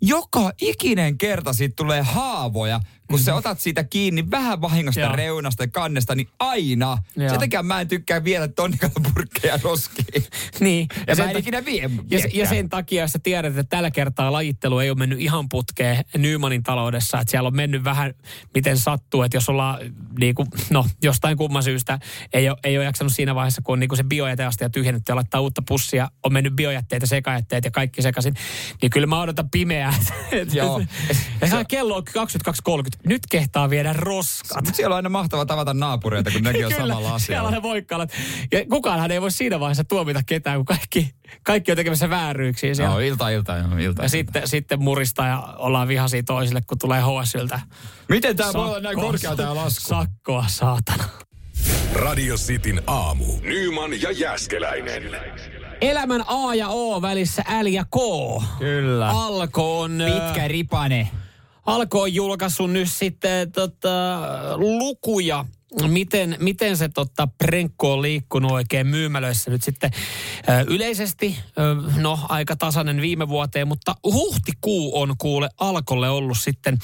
Joka ikinen kerta siitä tulee haavoja, kun sä otat siitä kiinni vähän vahingosta Joo. reunasta ja kannesta, niin aina. Joo. Sen takia mä en tykkää viedä tonnikalapurkkeja roskiin. Niin. Ja, sen mä en ta- ikinä vie. Ja, ja sen takia, jos sä tiedät, että tällä kertaa lajittelu ei ole mennyt ihan putkeen Nymanin taloudessa, että siellä on mennyt vähän miten sattuu, että jos ollaan niin kuin, no, jostain kumman syystä ei ole, ei ole jaksanut siinä vaiheessa, kun on niin kuin se biojäteastia tyhjennetty ja laittaa uutta pussia, on mennyt biojätteitä, sekajätteet ja kaikki sekaisin, niin kyllä mä odotan pimeää. Joo. ja se, kello on 22.30. Nyt kehtaa viedä roskat. Mut siellä on aina mahtava tavata naapureita, kun nekin on samalla siellä on asialla. ne voikkaalat. Ja kukaanhan ei voi siinä vaiheessa tuomita ketään, kun kaikki, kaikki on tekemässä vääryyksiä siellä. Joo, ilta, ilta, joo, ilta. Ja ilta. sitten, sitten murista ja ollaan vihaisia toisille, kun tulee HSyltä. Miten tää voi olla näin korkea tää lasku? Sakkoa, saatana. Radio Cityn aamu. Nyman ja Jäskeläinen. Elämän A ja O välissä L ja K. Kyllä. Alko on, Pitkä ripane. Alko on julkaissut nyt sitten tota, lukuja, miten, miten se tota, prenkko on liikkunut oikein myymälöissä nyt sitten ö, yleisesti. Ö, no, aika tasainen viime vuoteen, mutta huhtikuu on kuule Alkolle ollut sitten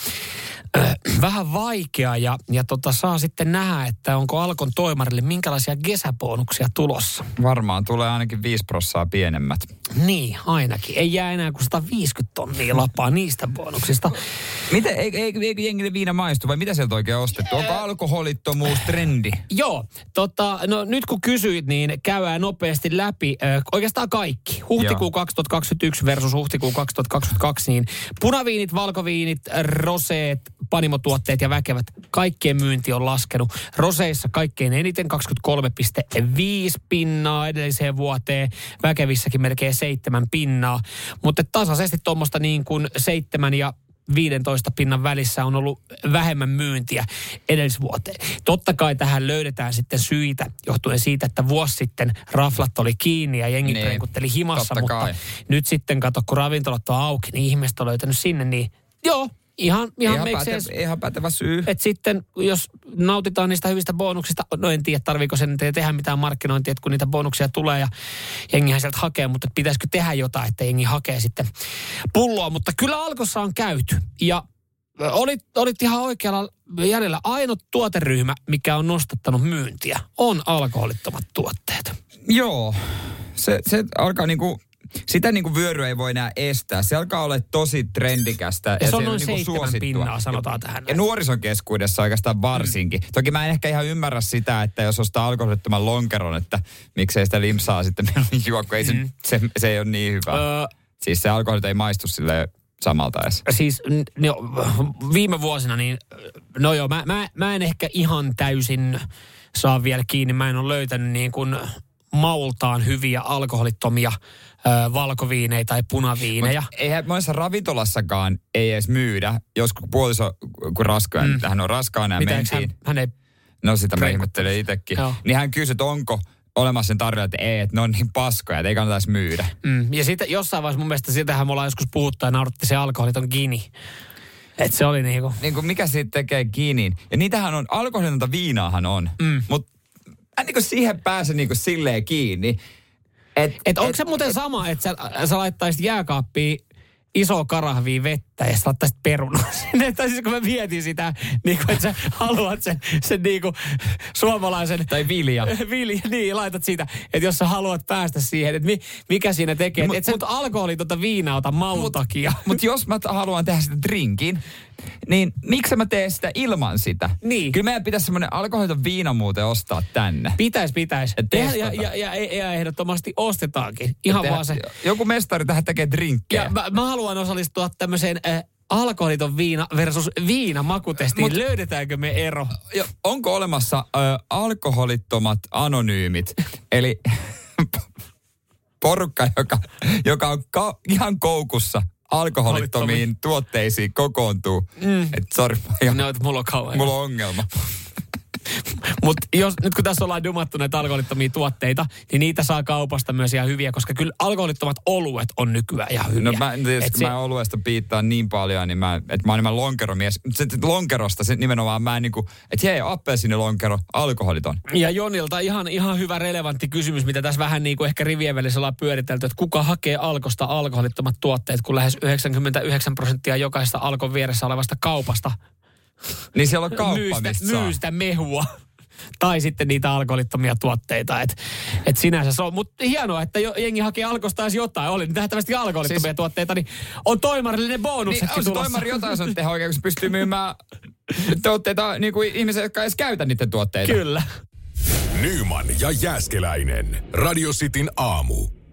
vähän vaikea ja, ja tota, saa sitten nähdä, että onko Alkon toimarille minkälaisia kesäbonuksia tulossa. Varmaan tulee ainakin 5 prossaa pienemmät. Niin, ainakin. Ei jää enää kuin 150 tonnia lapaa niistä bonuksista. Miten, eikö, eikö, eikö jengille viina maistu vai mitä sieltä oikein ostettu? Onko alkoholittomuus trendi? Joo, tota, no nyt kun kysyit, niin käydään nopeasti läpi ö, oikeastaan kaikki. Huhtikuu Joo. 2021 versus huhtikuu 2022, niin punaviinit, valkoviinit, roseet, panimotuotteet ja väkevät, kaikkien myynti on laskenut. Roseissa kaikkein eniten 23,5 pinnaa edelliseen vuoteen, väkevissäkin melkein 7 pinnaa, mutta tasaisesti tuommoista niin kuin 7 ja 15 pinnan välissä on ollut vähemmän myyntiä edellisvuoteen. Totta kai tähän löydetään sitten syitä johtuen siitä, että vuosi sitten raflat oli kiinni ja jengi Niin, niin, himassa, mutta kai. nyt sitten kato, kun ravintolat on auki, niin ihmiset on löytänyt sinne, niin joo, ihan, ihan, Ihan, pätevä, ihan pätevä syy. et sitten, jos nautitaan niistä hyvistä bonuksista, no en tiedä, tarviiko sen te- tehdä mitään markkinointia, että kun niitä bonuksia tulee ja jengihän sieltä hakee, mutta pitäisikö tehdä jotain, että jengi hakee sitten pulloa. Mutta kyllä Alkossa on käyty ja olit, olit ihan oikealla jäljellä. Ainut tuoteryhmä, mikä on nostattanut myyntiä, on alkoholittomat tuotteet. Joo, se, se alkaa niinku, sitä niinku vyöryä ei voi enää estää. Se alkaa olla tosi trendikästä. Ja se on noin seitsemän suosittua. pinnaa, sanotaan tähän Ja näin. nuorison keskuudessa oikeastaan varsinkin. Mm. Toki mä en ehkä ihan ymmärrä sitä, että jos ostaa alkoholittoman lonkeron, että miksei sitä limsaa sitten juo, kun ei Mm. se, se, se ei ole niin hyvä. Öö, Siis se alkoholit ei maistu sille samalta edes. siis n- jo, viime vuosina, niin no joo, mä, mä, mä en ehkä ihan täysin saa vielä kiinni. Mä en ole löytänyt niin kuin maultaan hyviä alkoholittomia ö, valkoviinejä tai punaviinejä. Mut eihän monessa ravintolassakaan ei edes myydä, jos puoliso, kun raskoja, mm. hän on raskaana ja Mitä, eikö mentiin. hän, hän ei, No sitä mä ihmettelen itsekin. Joo. Niin hän kysyi, että onko olemassa sen tarjolla, että ei, että ne on niin paskoja, että ei kannata edes myydä. mm, ja sitten jossain vaiheessa mun mielestä sitähän me ollaan joskus puhuttu ja nauratti se alkoholiton gini. Että se oli niinku, Niin kuin mikä siitä tekee kiinni. Ja niitähän on, alkoholitonta viinaahan on. Mm. Mutta mä niin kuin siihen pääse niin kuin silleen kiinni. Et, Et onko se muuten sama, että sä, sä laittaisit jääkaappiin iso karahvia vettä ja sä laittaisit perunaa sinne? Tai siis kun mä mietin sitä, niin kuin, että sä haluat sen, sen niin kuin suomalaisen... Tai vilja. Vilja, niin, laitat siitä, että jos sä haluat päästä siihen, että mi, mikä siinä tekee. No, että mut- et sä nyt alkoholitonta viinaa ota maun Mut- takia. Mutta jos mä haluan tehdä sitä drinkin, niin miksi mä teen sitä ilman sitä? Niin. Kyllä meidän pitäisi semmoinen alkoholiton viina muuten ostaa tänne. Pitäis, pitäis. Et Ja, ja, testata. ja, ja, ja, ehdottomasti ostetaankin. Ihan Tehdä- vaan se. Joku mestari tähän tekee drinkkejä. Ja mä, mä haluan osallistua tämmöiseen äh, alkoholiton viina versus viina makutestiin. Mut- Löydetäänkö me ero? Jo, onko olemassa ö, alkoholittomat anonyymit? Eli porukka, joka, joka on ka- ihan koukussa alkoholittomiin tuotteisiin kokoontuu. Mm. Et sori, No, että mulla on mulla on ongelma. Mutta jos nyt kun tässä ollaan dumattu näitä alkoholittomia tuotteita, niin niitä saa kaupasta myös ihan hyviä, koska kyllä alkoholittomat oluet on nykyään ihan hyviä. No mä, tietysti, Et kun mä oluesta piittaan niin paljon, niin mä, että mä oon enemmän lonkeromies. Se- se lonkerosta se nimenomaan mä en niinku, että hei, appelsiinilonkero, alkoholiton. Ja Jonilta ihan, ihan hyvä relevantti kysymys, mitä tässä vähän niin kuin ehkä rivien välissä ollaan pyöritelty, että kuka hakee alkosta alkoholittomat tuotteet, kun lähes 99 prosenttia jokaisesta alkon vieressä olevasta kaupasta Niin siellä on kauppa, myy sitä, mistä saa. myy sitä mehua. Tai sitten niitä alkoholittomia tuotteita. Et, et sinänsä se on, mutta hienoa, että jo, jengi hakee alkosta edes jotain. Oli nyt nähtävästi alkoholittomia siis, tuotteita, niin on toimarillinen Niin, bonuksetkin on se tulossa. toimari jotain sun tehdä oikein, kun se pystyy myymään tuotteita niin kuin ihmiset, jotka edes käytä niiden tuotteita. Kyllä. Nyman ja Jääskeläinen. Radio Cityn aamu.